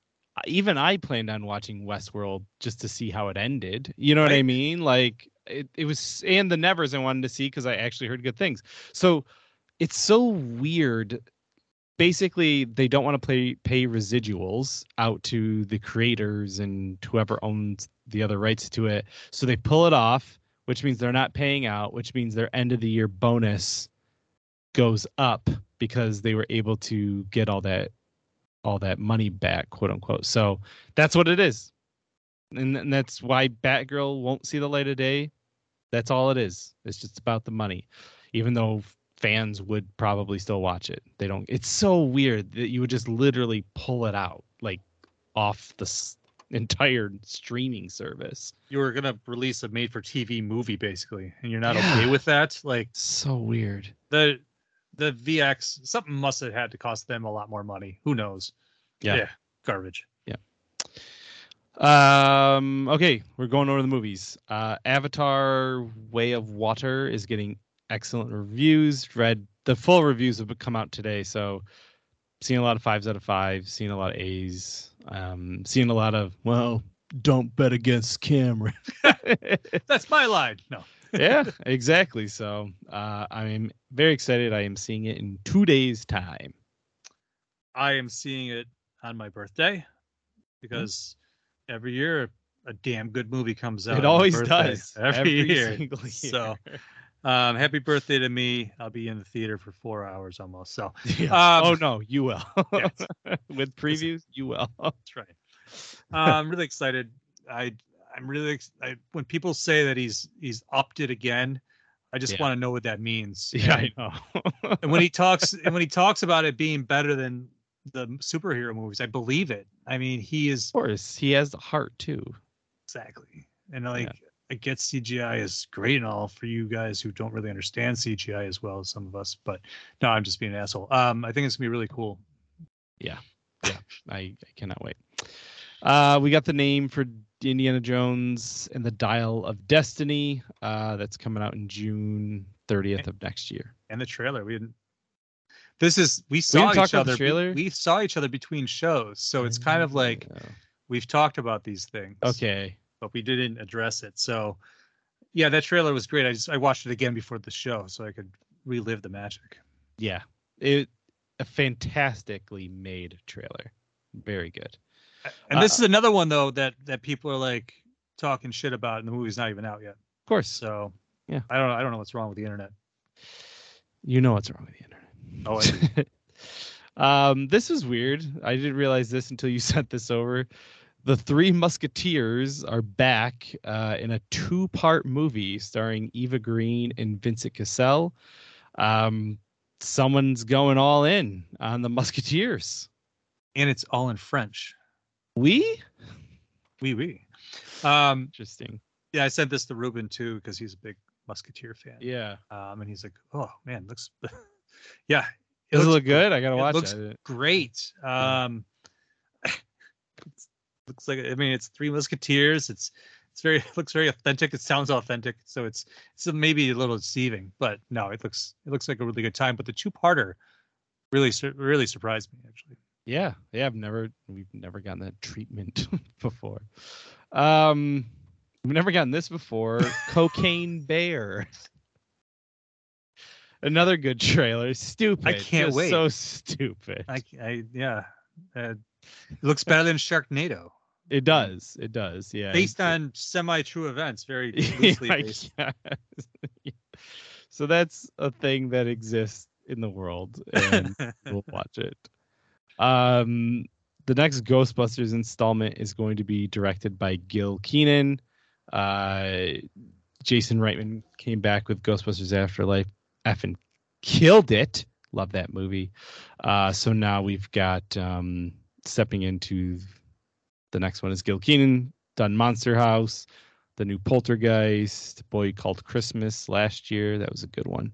even I planned on watching Westworld just to see how it ended. You know what I mean? Like it, it was and the Nevers I wanted to see because I actually heard good things. So it's so weird. Basically, they don't want to pay pay residuals out to the creators and whoever owns the other rights to it. So they pull it off, which means they're not paying out, which means their end of the year bonus goes up because they were able to get all that all that money back, quote unquote. So that's what it is. And, and that's why Batgirl won't see the light of day. That's all it is. It's just about the money. Even though fans would probably still watch it. They don't it's so weird that you would just literally pull it out like off the s- entire streaming service. You were gonna release a made-for-TV movie, basically, and you're not Yeah. okay with that. Like So weird. the the VX, something must have had to cost them a lot more money. Who knows? Yeah. yeah garbage. Yeah. Um. Okay, we're going over the movies. Uh, Avatar: Way of Water is getting excellent reviews. Read the full reviews have come out today, so seeing a lot of fives out of five, seeing a lot of A's, um, seeing a lot of well, don't bet against Cameron. <laughs> That's my line. No. Yeah, exactly. So uh, I'm very excited. I am seeing it in two days' time. I am seeing it on my birthday because every year a damn good movie comes out. It always does <laughs> every, year. single year. So, um, happy birthday to me! I'll be in the theater for four hours almost. So <laughs> Yeah. Um, oh no, you will. yes. <laughs> With previews, you will. that's right. Uh, I'm really excited. I I'm really I, when people say that he's he's upped it again. I just Yeah. want to know what that means. <laughs> Yeah, And- I know. and when he talks <laughs> and when he talks about it being better than the superhero movies, I believe it. I mean, he is of course, he has the heart too. exactly, and like I get CGI is great and all for you guys who don't really understand CGI as well as some of us, but no, I'm just being an asshole. Um, I think it's gonna be really cool. Yeah. Yeah. I, I cannot wait. Uh, we got the name for Indiana Jones and the Dial of Destiny. Uh, that's coming out in June 30th of next year. And the trailer, we didn't. This is we saw talk each other. we- We, saw each other between shows, so it's kind of like Uh, we've talked about these things. okay. but we didn't address it. So, yeah, that trailer was great. I just I watched it again before the show so I could relive the magic. Yeah. It a fantastically made trailer. Very good. And this Uh, is another one though that that people are like talking shit about, and the movie's not even out yet. Of course. So, Yeah. I don't I don't know what's wrong with the internet. You know what's wrong with the internet. Oh, <laughs> um, this is weird. I didn't realize this until you <laughs> sent this over. The Three Musketeers are back uh, in a two-part movie starring Eva Green and Vincent Cassel. Um, someone's going all in on the Musketeers. And it's all in French. We We we. Um, interesting. yeah, I sent this to Ruben too because he's a big Musketeer fan. Yeah. Um, and he's like, "Oh man, looks, <laughs> yeah, Does it looks look good? I gotta it watch looks it. great. Um, <laughs> looks like I mean it's Three Musketeers. It's it's very it <laughs> looks very authentic. It sounds authentic, so it's it's maybe a little deceiving, but no, it looks it looks like a really good time. But the two parter really really surprised me actually. Yeah, yeah, I've never we've never gotten that treatment <laughs> before. Um we've never gotten this before. <laughs> Cocaine Bear. Another good trailer. Stupid. I can't just wait. So stupid. I, I yeah, uh, it looks better than Sharknado, It does. It does. Yeah. based on semi-true events, very <laughs> loosely based. so that's a thing that exists in the world and we'll watch it. Um, the next Ghostbusters installment is going to be directed by Gil Kenan. Uh, Jason Reitman came back with Ghostbusters Afterlife, effing killed it. Love that movie. Uh, so now we've got um, stepping into the next one is Gil Kenan done Monster House, the new Poltergeist, Boy Called Christmas last year. That was a good one.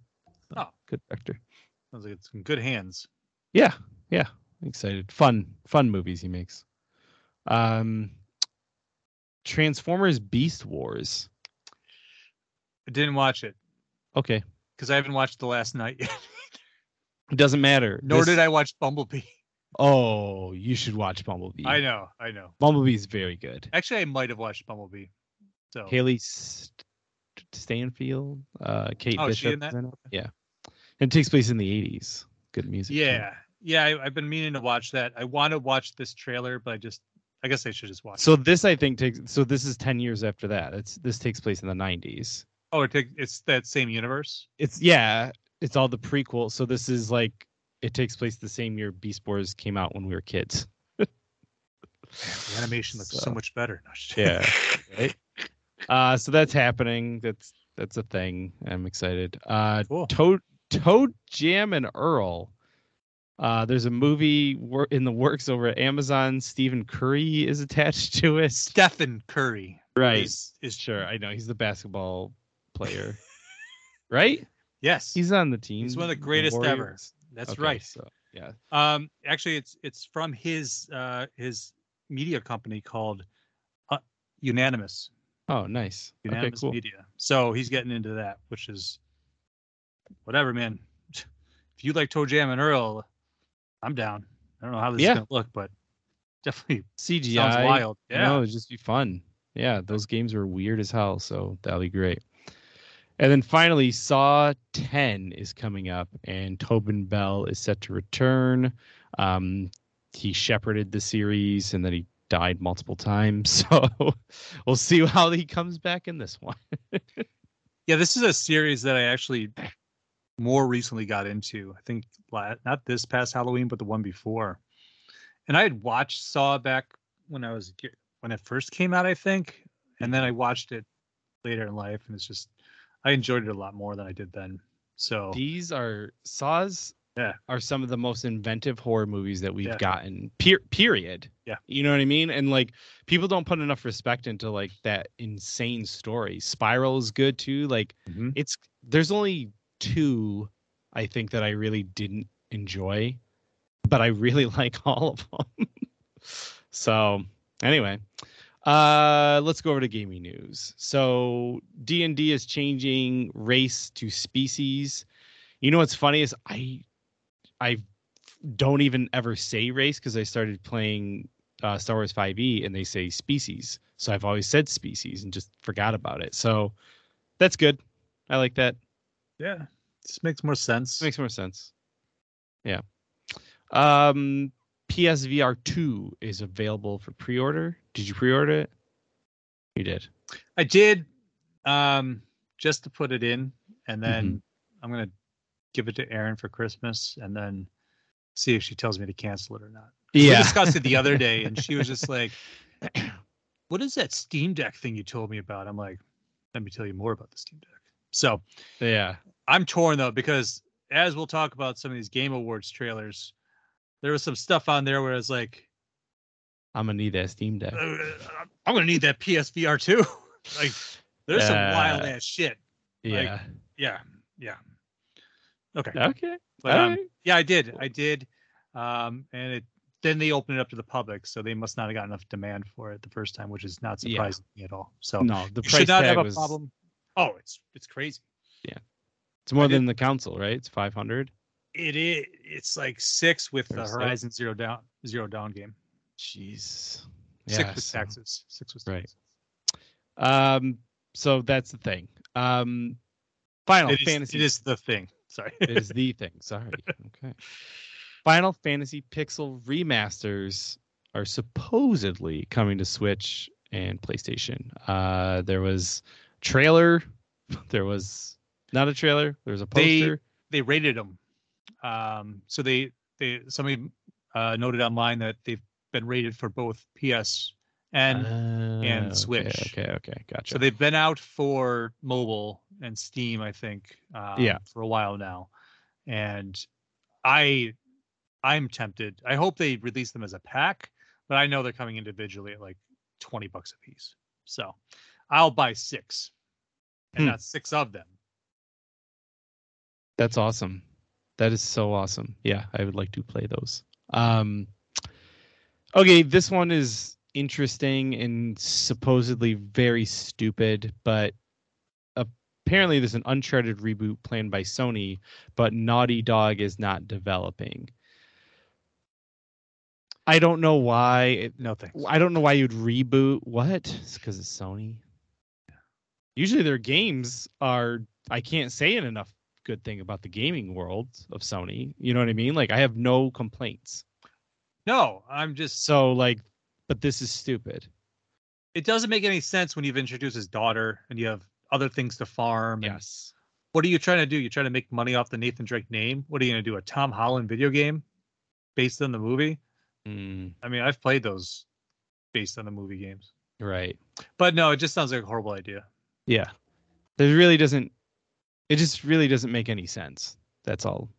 Oh. good director. Sounds like it's in good hands. Yeah, yeah. Excited. Fun, fun movies he makes. Um Transformers Beast Wars. I didn't watch it Okay. because I haven't watched the last night yet. It <laughs> doesn't matter. Nor This- did I watch Bumblebee. Oh, you should watch Bumblebee. I know, I know. Bumblebee's very good. Actually, I might have watched Bumblebee. So Hailee St- Steinfeld, uh, Kate Oh, Bishop. in that? is in it. Yeah. And it takes place in the 80s. Good music. yeah, yeah, I, I've been meaning to watch that. I want to watch this trailer, but I just, I guess I should just watch. So it. this I think takes so this is 10 years after that. It's this takes place in the 90s. oh, it take, it's that same universe. It's yeah, it's all the prequel. So this is like it takes place the same year Beast Wars came out when we were kids. The animation looks so, So, much better. No. Yeah. <laughs> right? Uh so that's happening. That's that's a thing. I'm excited. Uh Cool. Toad Toad Jam and Earl. Uh there's a movie wor- in the works over at Amazon. Stephen Curry is attached to it. Stephen Curry. Right. Is, is Sure, I know he's the basketball player. <laughs> right? Yes. He's on the team. He's one of the greatest ever. That's Okay, right. So yeah. Um, actually, it's it's from his uh his media company called uh, Unanimous. Oh, nice. Okay, cool. Media. So he's getting into that, which is whatever, man. <laughs> If you like ToeJam and Earl, I'm down. I don't know how this Yeah. is gonna look, but <laughs> definitely CGI. sounds wild. Yeah. Yeah. it'd just be fun. Yeah, those games are weird as hell, so that'll be great. And then finally, Saw 10 is coming up, and Tobin Bell is set to return. Um, he shepherded the series, and then he died multiple times. <laughs> So we'll see how he comes back in this one. <laughs> Yeah, this is a series that I actually more recently got into. I think not this past Halloween, but the one before. And I had watched Saw back when I was when it first came out, I think, and then I watched it later in life, and it's just I enjoyed it a lot more than I did then. So These are Saw's Yeah. are some of the most inventive horror movies that we've Yeah. gotten. Per- period. Yeah. You know what I mean? And like people don't put enough respect into like that insane story. Spiral is good too. Like Mhm. it's there's only two I think that I really didn't enjoy, but I really <laughs> like all of them. <laughs> so anyway, uh let's go over to gaming news. So D&D is changing race to species. You know what's funny is I I don't even ever say race because I started playing uh, Star Wars 5e and they say species. So I've always said species and just forgot about it. So that's good. I like that. Yeah. This makes more sense. Makes more sense. Yeah. Um PSVR 2 is available for pre-order. Did you pre-order it? You did. I did um just to put it in and then Mm-hmm. I'm gonna give it to Erin for Christmas and then see if she tells me to cancel it or not. Yeah. We discussed it the other day and she was just <laughs> like, What is that Steam Deck thing you told me about? I'm like, let me tell you more about the Steam Deck. So yeah. I'm torn though, because as we'll talk about some of these game awards trailers, there was some stuff on there where it's like, I'm gonna need that Steam Deck. uh, I'm gonna need that PSVR 2. <laughs> like there's some wild Uh, ass shit. Yeah. Yeah, yeah. Okay. okay. But, um, Alright. yeah, I did. I did. Um, and it then they opened it up to the public, so they must not have got enough demand for it the first time, which is not surprising me at all. So No, the you price should not tag have a was problem. Oh, it's it's crazy. Yeah, it's more I did- than the council, right? It's 500. It is. It's like six with the Or six. Horizon Zero Dawn Zero Dawn game. Jeez. Six Yeah, with so- taxes. Six with taxes. Right. Um, so that's the thing. Um, Final It is, Fantasy it is the thing. Sorry. is the thing. Sorry. Okay. Final Fantasy Pixel remasters are supposedly coming to Switch and PlayStation. Uh, there was trailer. <laughs> There was not a trailer. There was a poster. they they rated them. Um, so they they somebody uh, noted online that they've been rated for both PS and and and Switch. Okay, okay, gotcha. so they've been out for mobile and Steam, I think. Um, Yeah. For a while now, and I I'm tempted. I hope they release them as a pack, but I know they're coming individually at like twenty bucks a piece. So I'll buy six, and Hmm. not six of them. That's awesome. That is so awesome. Yeah, I would like to play those. Um Okay, this one is interesting and supposedly very stupid, but apparently there's an Uncharted reboot planned by Sony, but Naughty Dog is not developing. I don't know why. It, No thanks. I don't know why you'd reboot. What? It's because it's Sony. Usually their games are. I can't say it enough good thing about the gaming world of Sony. You know what I mean? Like I have no complaints. No, I'm just So like, but this is stupid. it doesn't make any sense when you've introduced his daughter and you have other things to farm. Yes. What are you trying to do? You're trying to make money off the Nathan Drake name? What are you going to do? A Tom Holland video game based on the movie? Mm, I mean, I've played those based on the movie games. right. But no, it just sounds like a horrible idea. Yeah. There really doesn't. It just really doesn't make any sense. That's all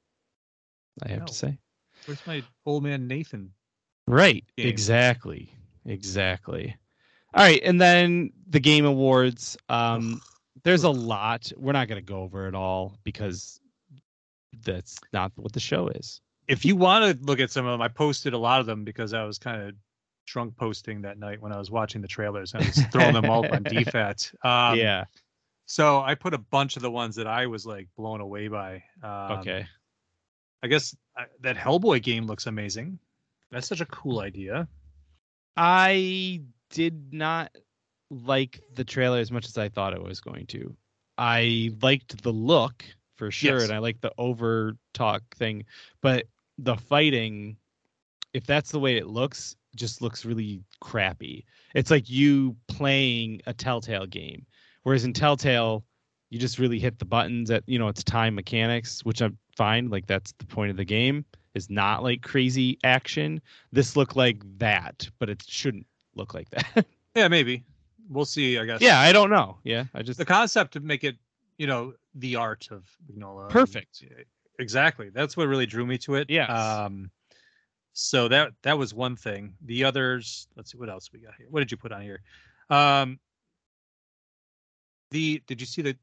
I have No. to say. Where's my old man Nathan? Right. game. Exactly. Exactly. All right, and then the game awards. Um, there's a lot. We're not going to go over it all because that's not what the show is. If you want to look at some of them, I posted a lot of them because I was kind of drunk posting that night when I was watching the trailers. I was throwing them all on <laughs> DFAT. Um, yeah. So I put a bunch of the ones that I was like blown away by. Um, Okay. I guess uh, that Hellboy game looks amazing. That's such a cool idea. I did not like the trailer as much as I thought it was going to. I liked the look for sure, Yes. and I liked the over talk thing, but the fighting, if that's the way it looks, just looks really crappy. It's like you playing a Telltale game, whereas in Telltale, you just really hit the buttons at you know it's time mechanics, which I'm fine. Like that's the point of the game is not like crazy action. This looked like that, but it shouldn't look like <laughs> that. Yeah, maybe. We'll see, I guess. yeah, I don't know. Yeah, I just The concept to make it, you know, the art of Mignola. Perfect. It exactly. That's what really drew me to it. Yeah. Um, so that that was one thing. The others, let's see what else we got here. What did you put on here? Um, the did you see the?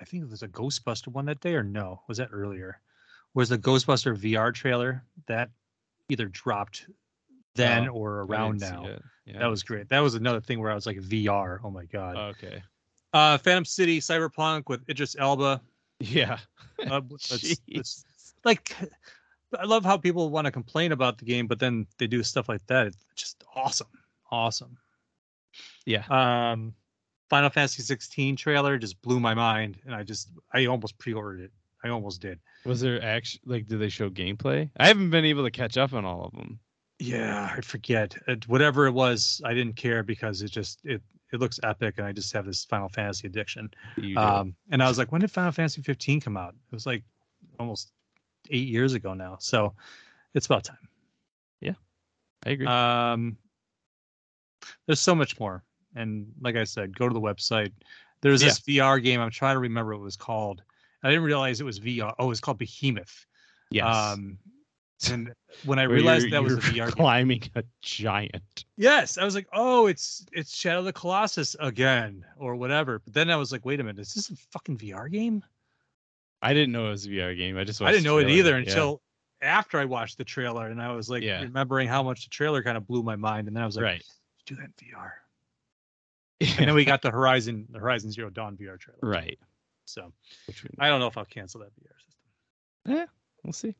I think it was a Ghostbuster one that day, or no? Was that earlier? Was the Ghostbuster VR trailer that either dropped then Oh, or around now? Yeah, That was great. That was another thing where I was like VR. Oh my god. Okay. Uh, Phantom City, Cyberpunk with Idris Elba. Yeah. Uh, <laughs> Jeez. that's- like I love how people want to complain about the game, but then they do stuff like that. It's just awesome, awesome. Yeah. Um, Final Fantasy 16 trailer just blew my mind, and I just I almost pre-ordered it. I almost did. Was there actually like did they show gameplay? I haven't been able to catch up on all of them. Yeah, I forget it, whatever it was. I didn't care because it just it it looks epic, and I just have this Final Fantasy addiction. Um, and I was like, when did Final Fantasy 15 come out? It was like almost eight years ago now. So it's about time. Yeah, I agree. Um, there's so much more. And like I said, go to the website. There's this VR game. I'm trying to remember what it was called. I didn't realize it was VR. Oh, it's called Behemoth. yes. Um, and when I <laughs> realized you're- that was a VR game, climbing a giant. yes, I was like, oh, it's it's Shadow of the Colossus again or whatever. But then I was like, wait a minute, is this a fucking VR game? I didn't know it was a VR game. I just I didn't know it either Yeah. until after I watched the trailer, and I was like Yeah. remembering how much the trailer kind of blew my mind, and then I was like, right. do that in VR. <laughs> And then we got the Horizon, the Horizon Zero Dawn VR trailer. right. So I don't know if I'll cancel that VR system. Yeah, we'll see.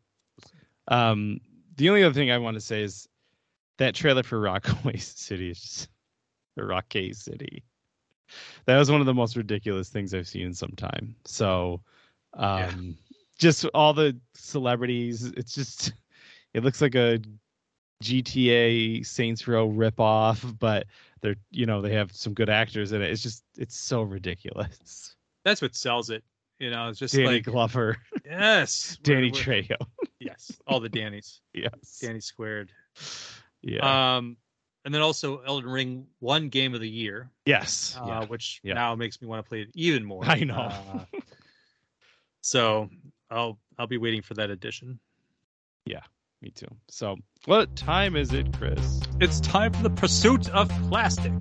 Um, the only other thing I want to say is that trailer for Rockaway <laughs> City is just or Rockaway City. That was one of the most ridiculous things I've seen in some time. So, um, just all the celebrities. It's just <laughs> it looks like a GTA Saints Row ripoff, <laughs> but they're you know they have some good actors in it. It's just it's so ridiculous. That's what sells it. You know, it's just Danny like Glover, yes, <laughs> Danny we're- we're- Trejo. yes, all the Dannys, Yes. Danny squared. Yeah. Um, and then also Elden Ring won Game of the Year, yes. uh, yeah. which Yeah. now makes me want to play it even more. I know. Uh, so I'll I'll be waiting for that edition. Yeah, me too. So, what time is it, Chris? It's time for the pursuit of plastic.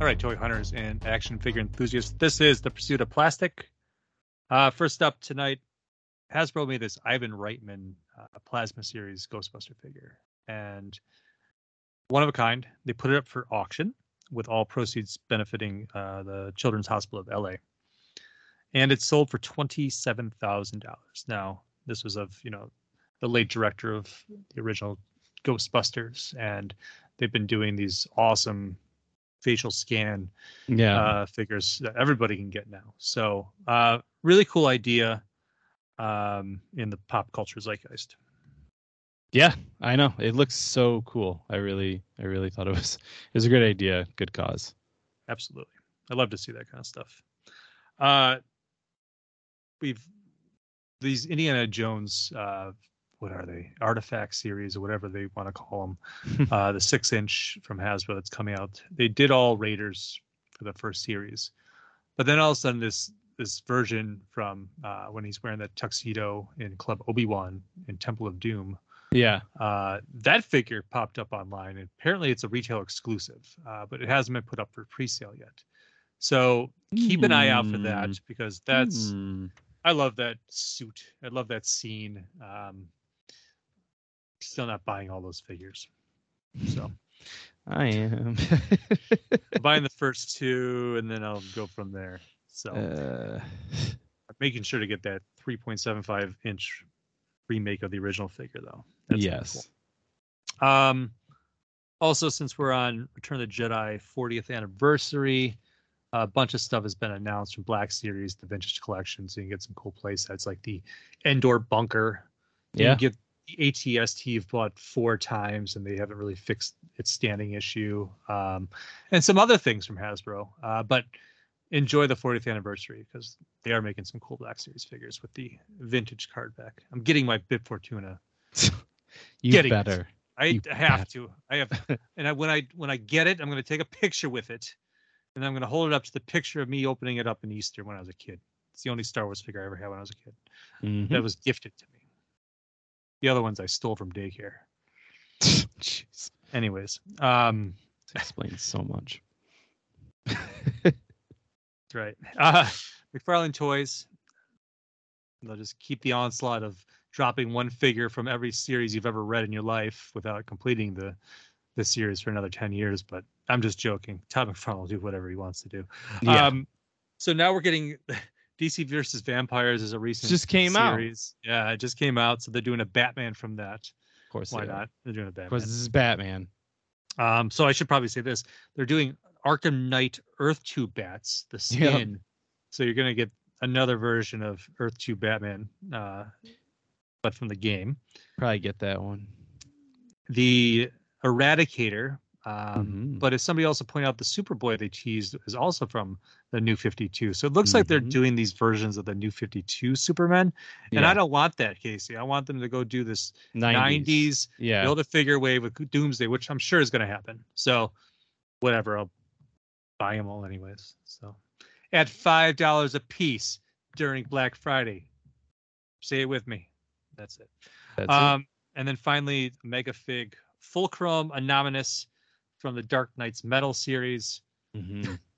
All right, toy hunters and action figure enthusiasts. This is the pursuit of plastic. Uh, first up tonight, Hasbro made this Ivan Reitman uh, plasma series Ghostbuster figure, and one of a kind. They put it up for auction, with all proceeds benefiting uh, the Children's Hospital of LA and it sold for twenty-seven thousand dollars. Now, this was of you know the late director of the original Ghostbusters, and they've been doing these awesome facial scan Yeah. uh, figures that everybody can get now. So, uh, really cool idea um, in the pop culture zeitgeist. Yeah, I know. It looks so cool. I really I really thought it was it was a good idea, good cause. Absolutely, I love to see that kind of stuff. Uh, we've these Indiana Jones. Uh, what are they? Artifact series or whatever they want to call them. <laughs> uh, the six inch from Hasbro that's coming out. They did all Raiders for the first series, but then all of a sudden this this version from uh, when he's wearing that tuxedo in Club Obi Wan in Temple of Doom. Yeah. Uh, that figure popped up online, and apparently it's a retail exclusive, uh, but it hasn't been put up for pre-sale yet. So keep an eye out for that Mm. because that's Hmm. I love that suit. I love that scene. Um, still not buying all those figures. So I am. <laughs> I'm buying the first two, and then I'll go from there. So uh, I'm making sure to get that 3.75 inch remake of the original figure, though. That's yes. cool. Um, also, since we're on Return of the Jedi 40th anniversary, a bunch of stuff has been announced from Black Series, the vintage collection, so you can get some cool play sets like the Endor bunker. You Yeah. can get the ATST you've bought four times, and they haven't really fixed its standing issue, um, and some other things from Hasbro. Uh, but enjoy the 40th anniversary because they are making some cool Black Series figures with the vintage card back. I'm getting my Bib Fortuna. <laughs> You Getting it. better. I You have bet. to. I have, <laughs> and I, when I when I get it, I'm going to take a picture with it and I'm going to hold it up to the picture of me opening it up in Easter when I was a kid. It's the only Star Wars figure I ever had when I was a kid. Mhm. That was gifted to me. The other ones I stole from daycare. <laughs> Jeez, Anyways, um, this explains so much. that's right. Uh, <laughs> McFarlane Toys. They'll just keep the onslaught of dropping one figure from every series you've ever read in your life without completing the the series for another 10 years. But I'm just joking. Todd McFarlane will do whatever he wants to do. Yeah. Um, so now we're getting <laughs> DC versus Vampires is a recent Just came out. series. Yeah, it just came out. So they're doing a Batman from that. of course, Why they not? They're doing a Batman. course, this is Batman. Um, so I should probably say this: they're doing Arkham Knight Earth Two Bats, the skin. So you're gonna get another version of Earth Two Batman, uh, but from the game. Probably get that one. The Eradicator. Um, Mhm. But as somebody also pointed out, the Superboy they teased is also from the New 52. So it looks like they're Mhm. doing these versions of the New 52 Supermen, and I don't want that, Casey. I want them to go do this 90s, Yeah. build a figure wave with Doomsday, which I'm sure is going to happen. So, whatever, I'll buy them all anyways. So, at five dollars a piece during Black Friday. Say it with me. That's it. That's it. Um, and then finally, Mega Fig Fulcrum Abominus from the Dark Nights Metal series. Mhm. <laughs>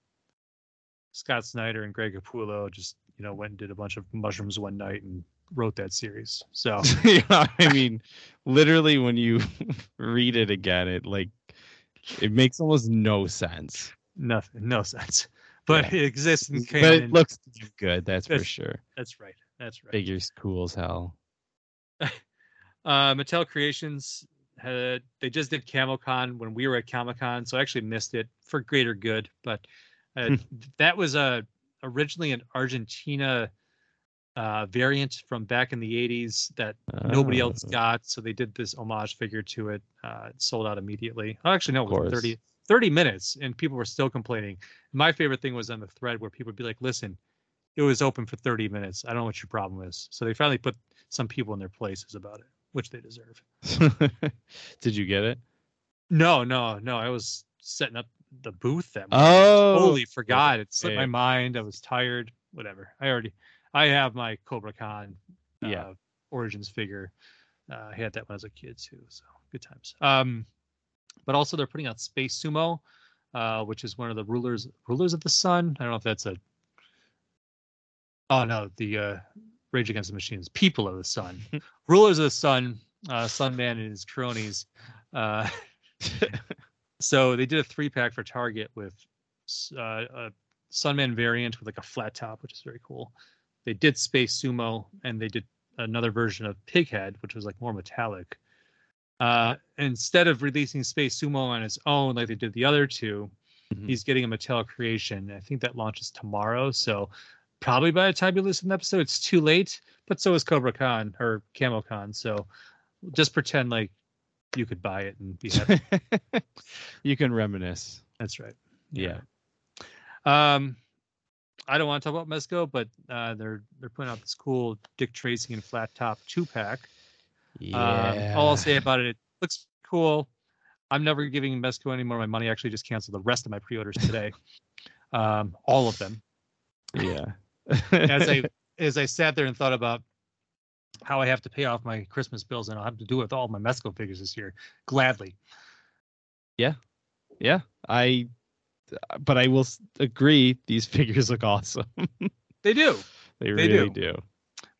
Scott Snyder and Greg Capullo just you know went and did a bunch of mushrooms one night and wrote that series. So <laughs> yeah, I mean, literally, when you <laughs> read it again, it like it makes almost no sense. nothing, no sense. But Yeah. it exists in But it looks good. That's for sure. That's right. That's right. Figures cool as hell. Uh, Mattel Creations had they just did Camel Con when we were at Comic Con, so I actually missed it for greater good. But uh, that was a originally an Argentina uh, variant from back in the '80s that nobody else Oh. got, so they did this homage figure to it. Uh, it sold out immediately. Oh, actually, no, it was 30, 30 minutes, and people were still complaining. My favorite thing was on the thread where people would be like, "Listen, it was open for 30 minutes. I don't know what your problem is." So they finally put some people in their places about it, which they deserve. <laughs> Did you get it? No, no, no. I was setting up the booth that morning. Oh, totally forgot. It slipped my mind. I was tired. Whatever. I already, I have my Cobra Khan, uh, Yeah. Origins figure. Uh, I had that when I was a kid too. So good times. Um, but also they're putting out Space Sumo, uh, which is one of the rulers rulers of the sun. I don't know if that's a. Oh no, the uh, Rage Against the Machines, People of the Sun, <laughs> rulers of the sun, uh, Sunman and his cronies. Uh, <laughs> so they did a three pack for Target with uh, a Sunman variant with like a flat top, which is very cool. They did Space Sumo, and they did another version of Pighead, which was like more metallic. Uh, instead of releasing Space Sumo on his own like they did the other two, Mhm. he's getting a Mattel creation. I think that launches tomorrow, so probably by the time you listen to the episode, it's too late. But so is Cobra Khan or Camo Con. So just pretend like you could buy it and be happy. <laughs> you can reminisce. That's right. Yeah. Um, I don't want to talk about Mezco, but uh, they're they're putting out this cool Dick Tracy and flat top two pack. Yeah. Um, all I'll say about it, it looks cool. I'm never giving Mezco any more of my money. I actually just canceled the rest of my pre-orders today. <laughs> um, all of them. yeah. As I <laughs> as I sat there and thought about how I have to pay off my Christmas bills, and I'll have to do it with all my Mezco figures this year, gladly. yeah. Yeah. I. But I will agree. These <laughs> figures look awesome. They do, they, They really do. do.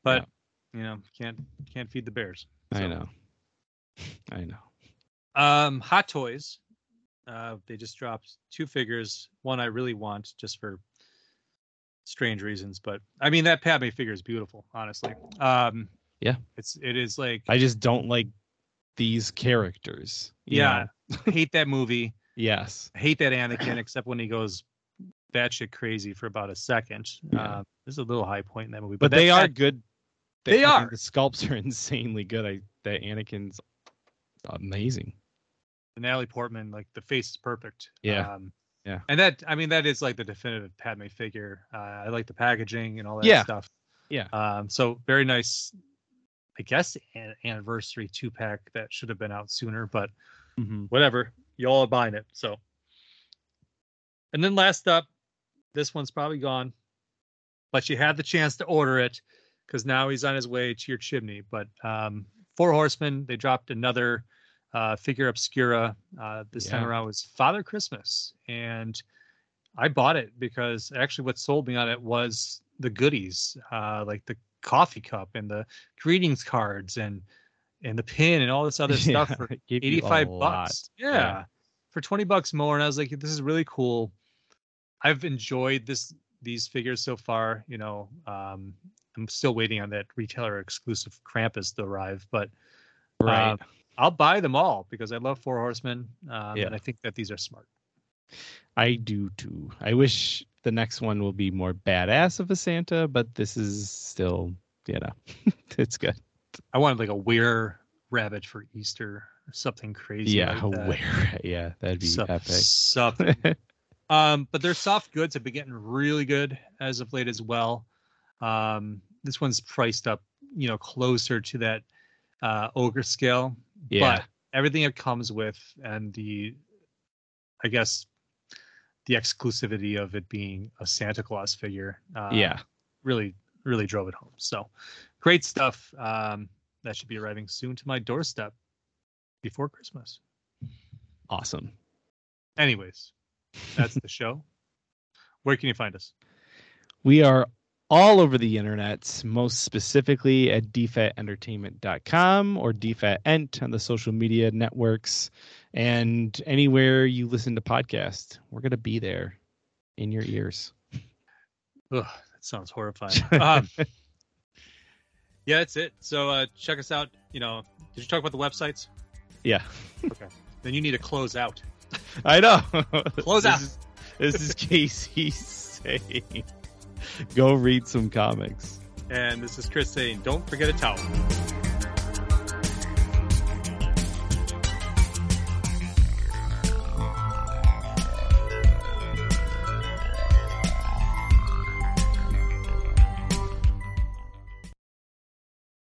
but you know, can't can't feed the bears. I know. <laughs> I know. Um, Hot Toys. Uh, they just dropped two figures. One I really want, just for strange reasons, but I mean that Padme figure is beautiful, honestly. Um, Yeah. it's it is like I just don't like these characters. yeah, <laughs> hate that movie. Yes. hate that Anakin, except when he goes batshit crazy for about a second. Yeah. Um, there's a little high point in that movie, But, but, they are good. They mean, are. The sculpts are <laughs> insanely good. I that Anakin's amazing. Natalie Portman, like the face is perfect. Yeah. Um, Yeah. And that, I mean, that is like the definitive Padme figure. Uh, I like the packaging and all that Yeah. stuff. Yeah. Um, so very nice. I guess an anniversary two pack that should have been out sooner, but Mm-hmm. whatever. Y'all are buying it, so And then last up, this one's probably gone, but you had the chance to order it because now he's on his way to your chimney. But um, Four Horsemen, they dropped another uh, figure obscura. Uh, this time around was Father Christmas, and I bought it because actually what sold me on it was the goodies, uh, like the coffee cup and the greetings cards and and the pin and all this other <laughs> stuff for it gave you a 85 lot. bucks. Yeah. For 20 bucks more. And I was like, this is really cool. I've enjoyed this these figures so far. You know, um, I'm still waiting on that retailer exclusive Krampus to arrive, but Right. uh, I'll buy them all because I love Four Horsemen. Um, Yeah. And I think that these are smart. I do too. I wish the next one will be more badass of a Santa, but this is still, you know, <laughs> it's good. I wanted like a were rabbit for Easter or something crazy. yeah, like that. where? <laughs> Yeah, that'd be Some- epic. Something. <laughs> Um, but their soft goods have been getting really good as of late as well. Um, this one's priced up, you know, closer to that uh, ogre scale. Yeah. But everything it comes with and the, I guess, the exclusivity of it being a Santa Claus figure. Uh, yeah. Really, really drove it home. So great stuff. Um, that should be arriving soon to my doorstep before Christmas. Awesome. Anyways, that's the show. <laughs> Where can you find us? We are all over the internet, most specifically at dfatentertainment.com or dfatent on the social media networks and anywhere you listen to podcasts. We're going to be there in your ears. Ugh, that sounds horrifying. <laughs> um, yeah, that's it. So uh, check us out. You know, did you talk about the websites? Yeah. Okay. Then you need to close out. <laughs> I know. Close this out. Is, this is Casey saying, go read some comics. And this is Chris saying, don't forget a towel.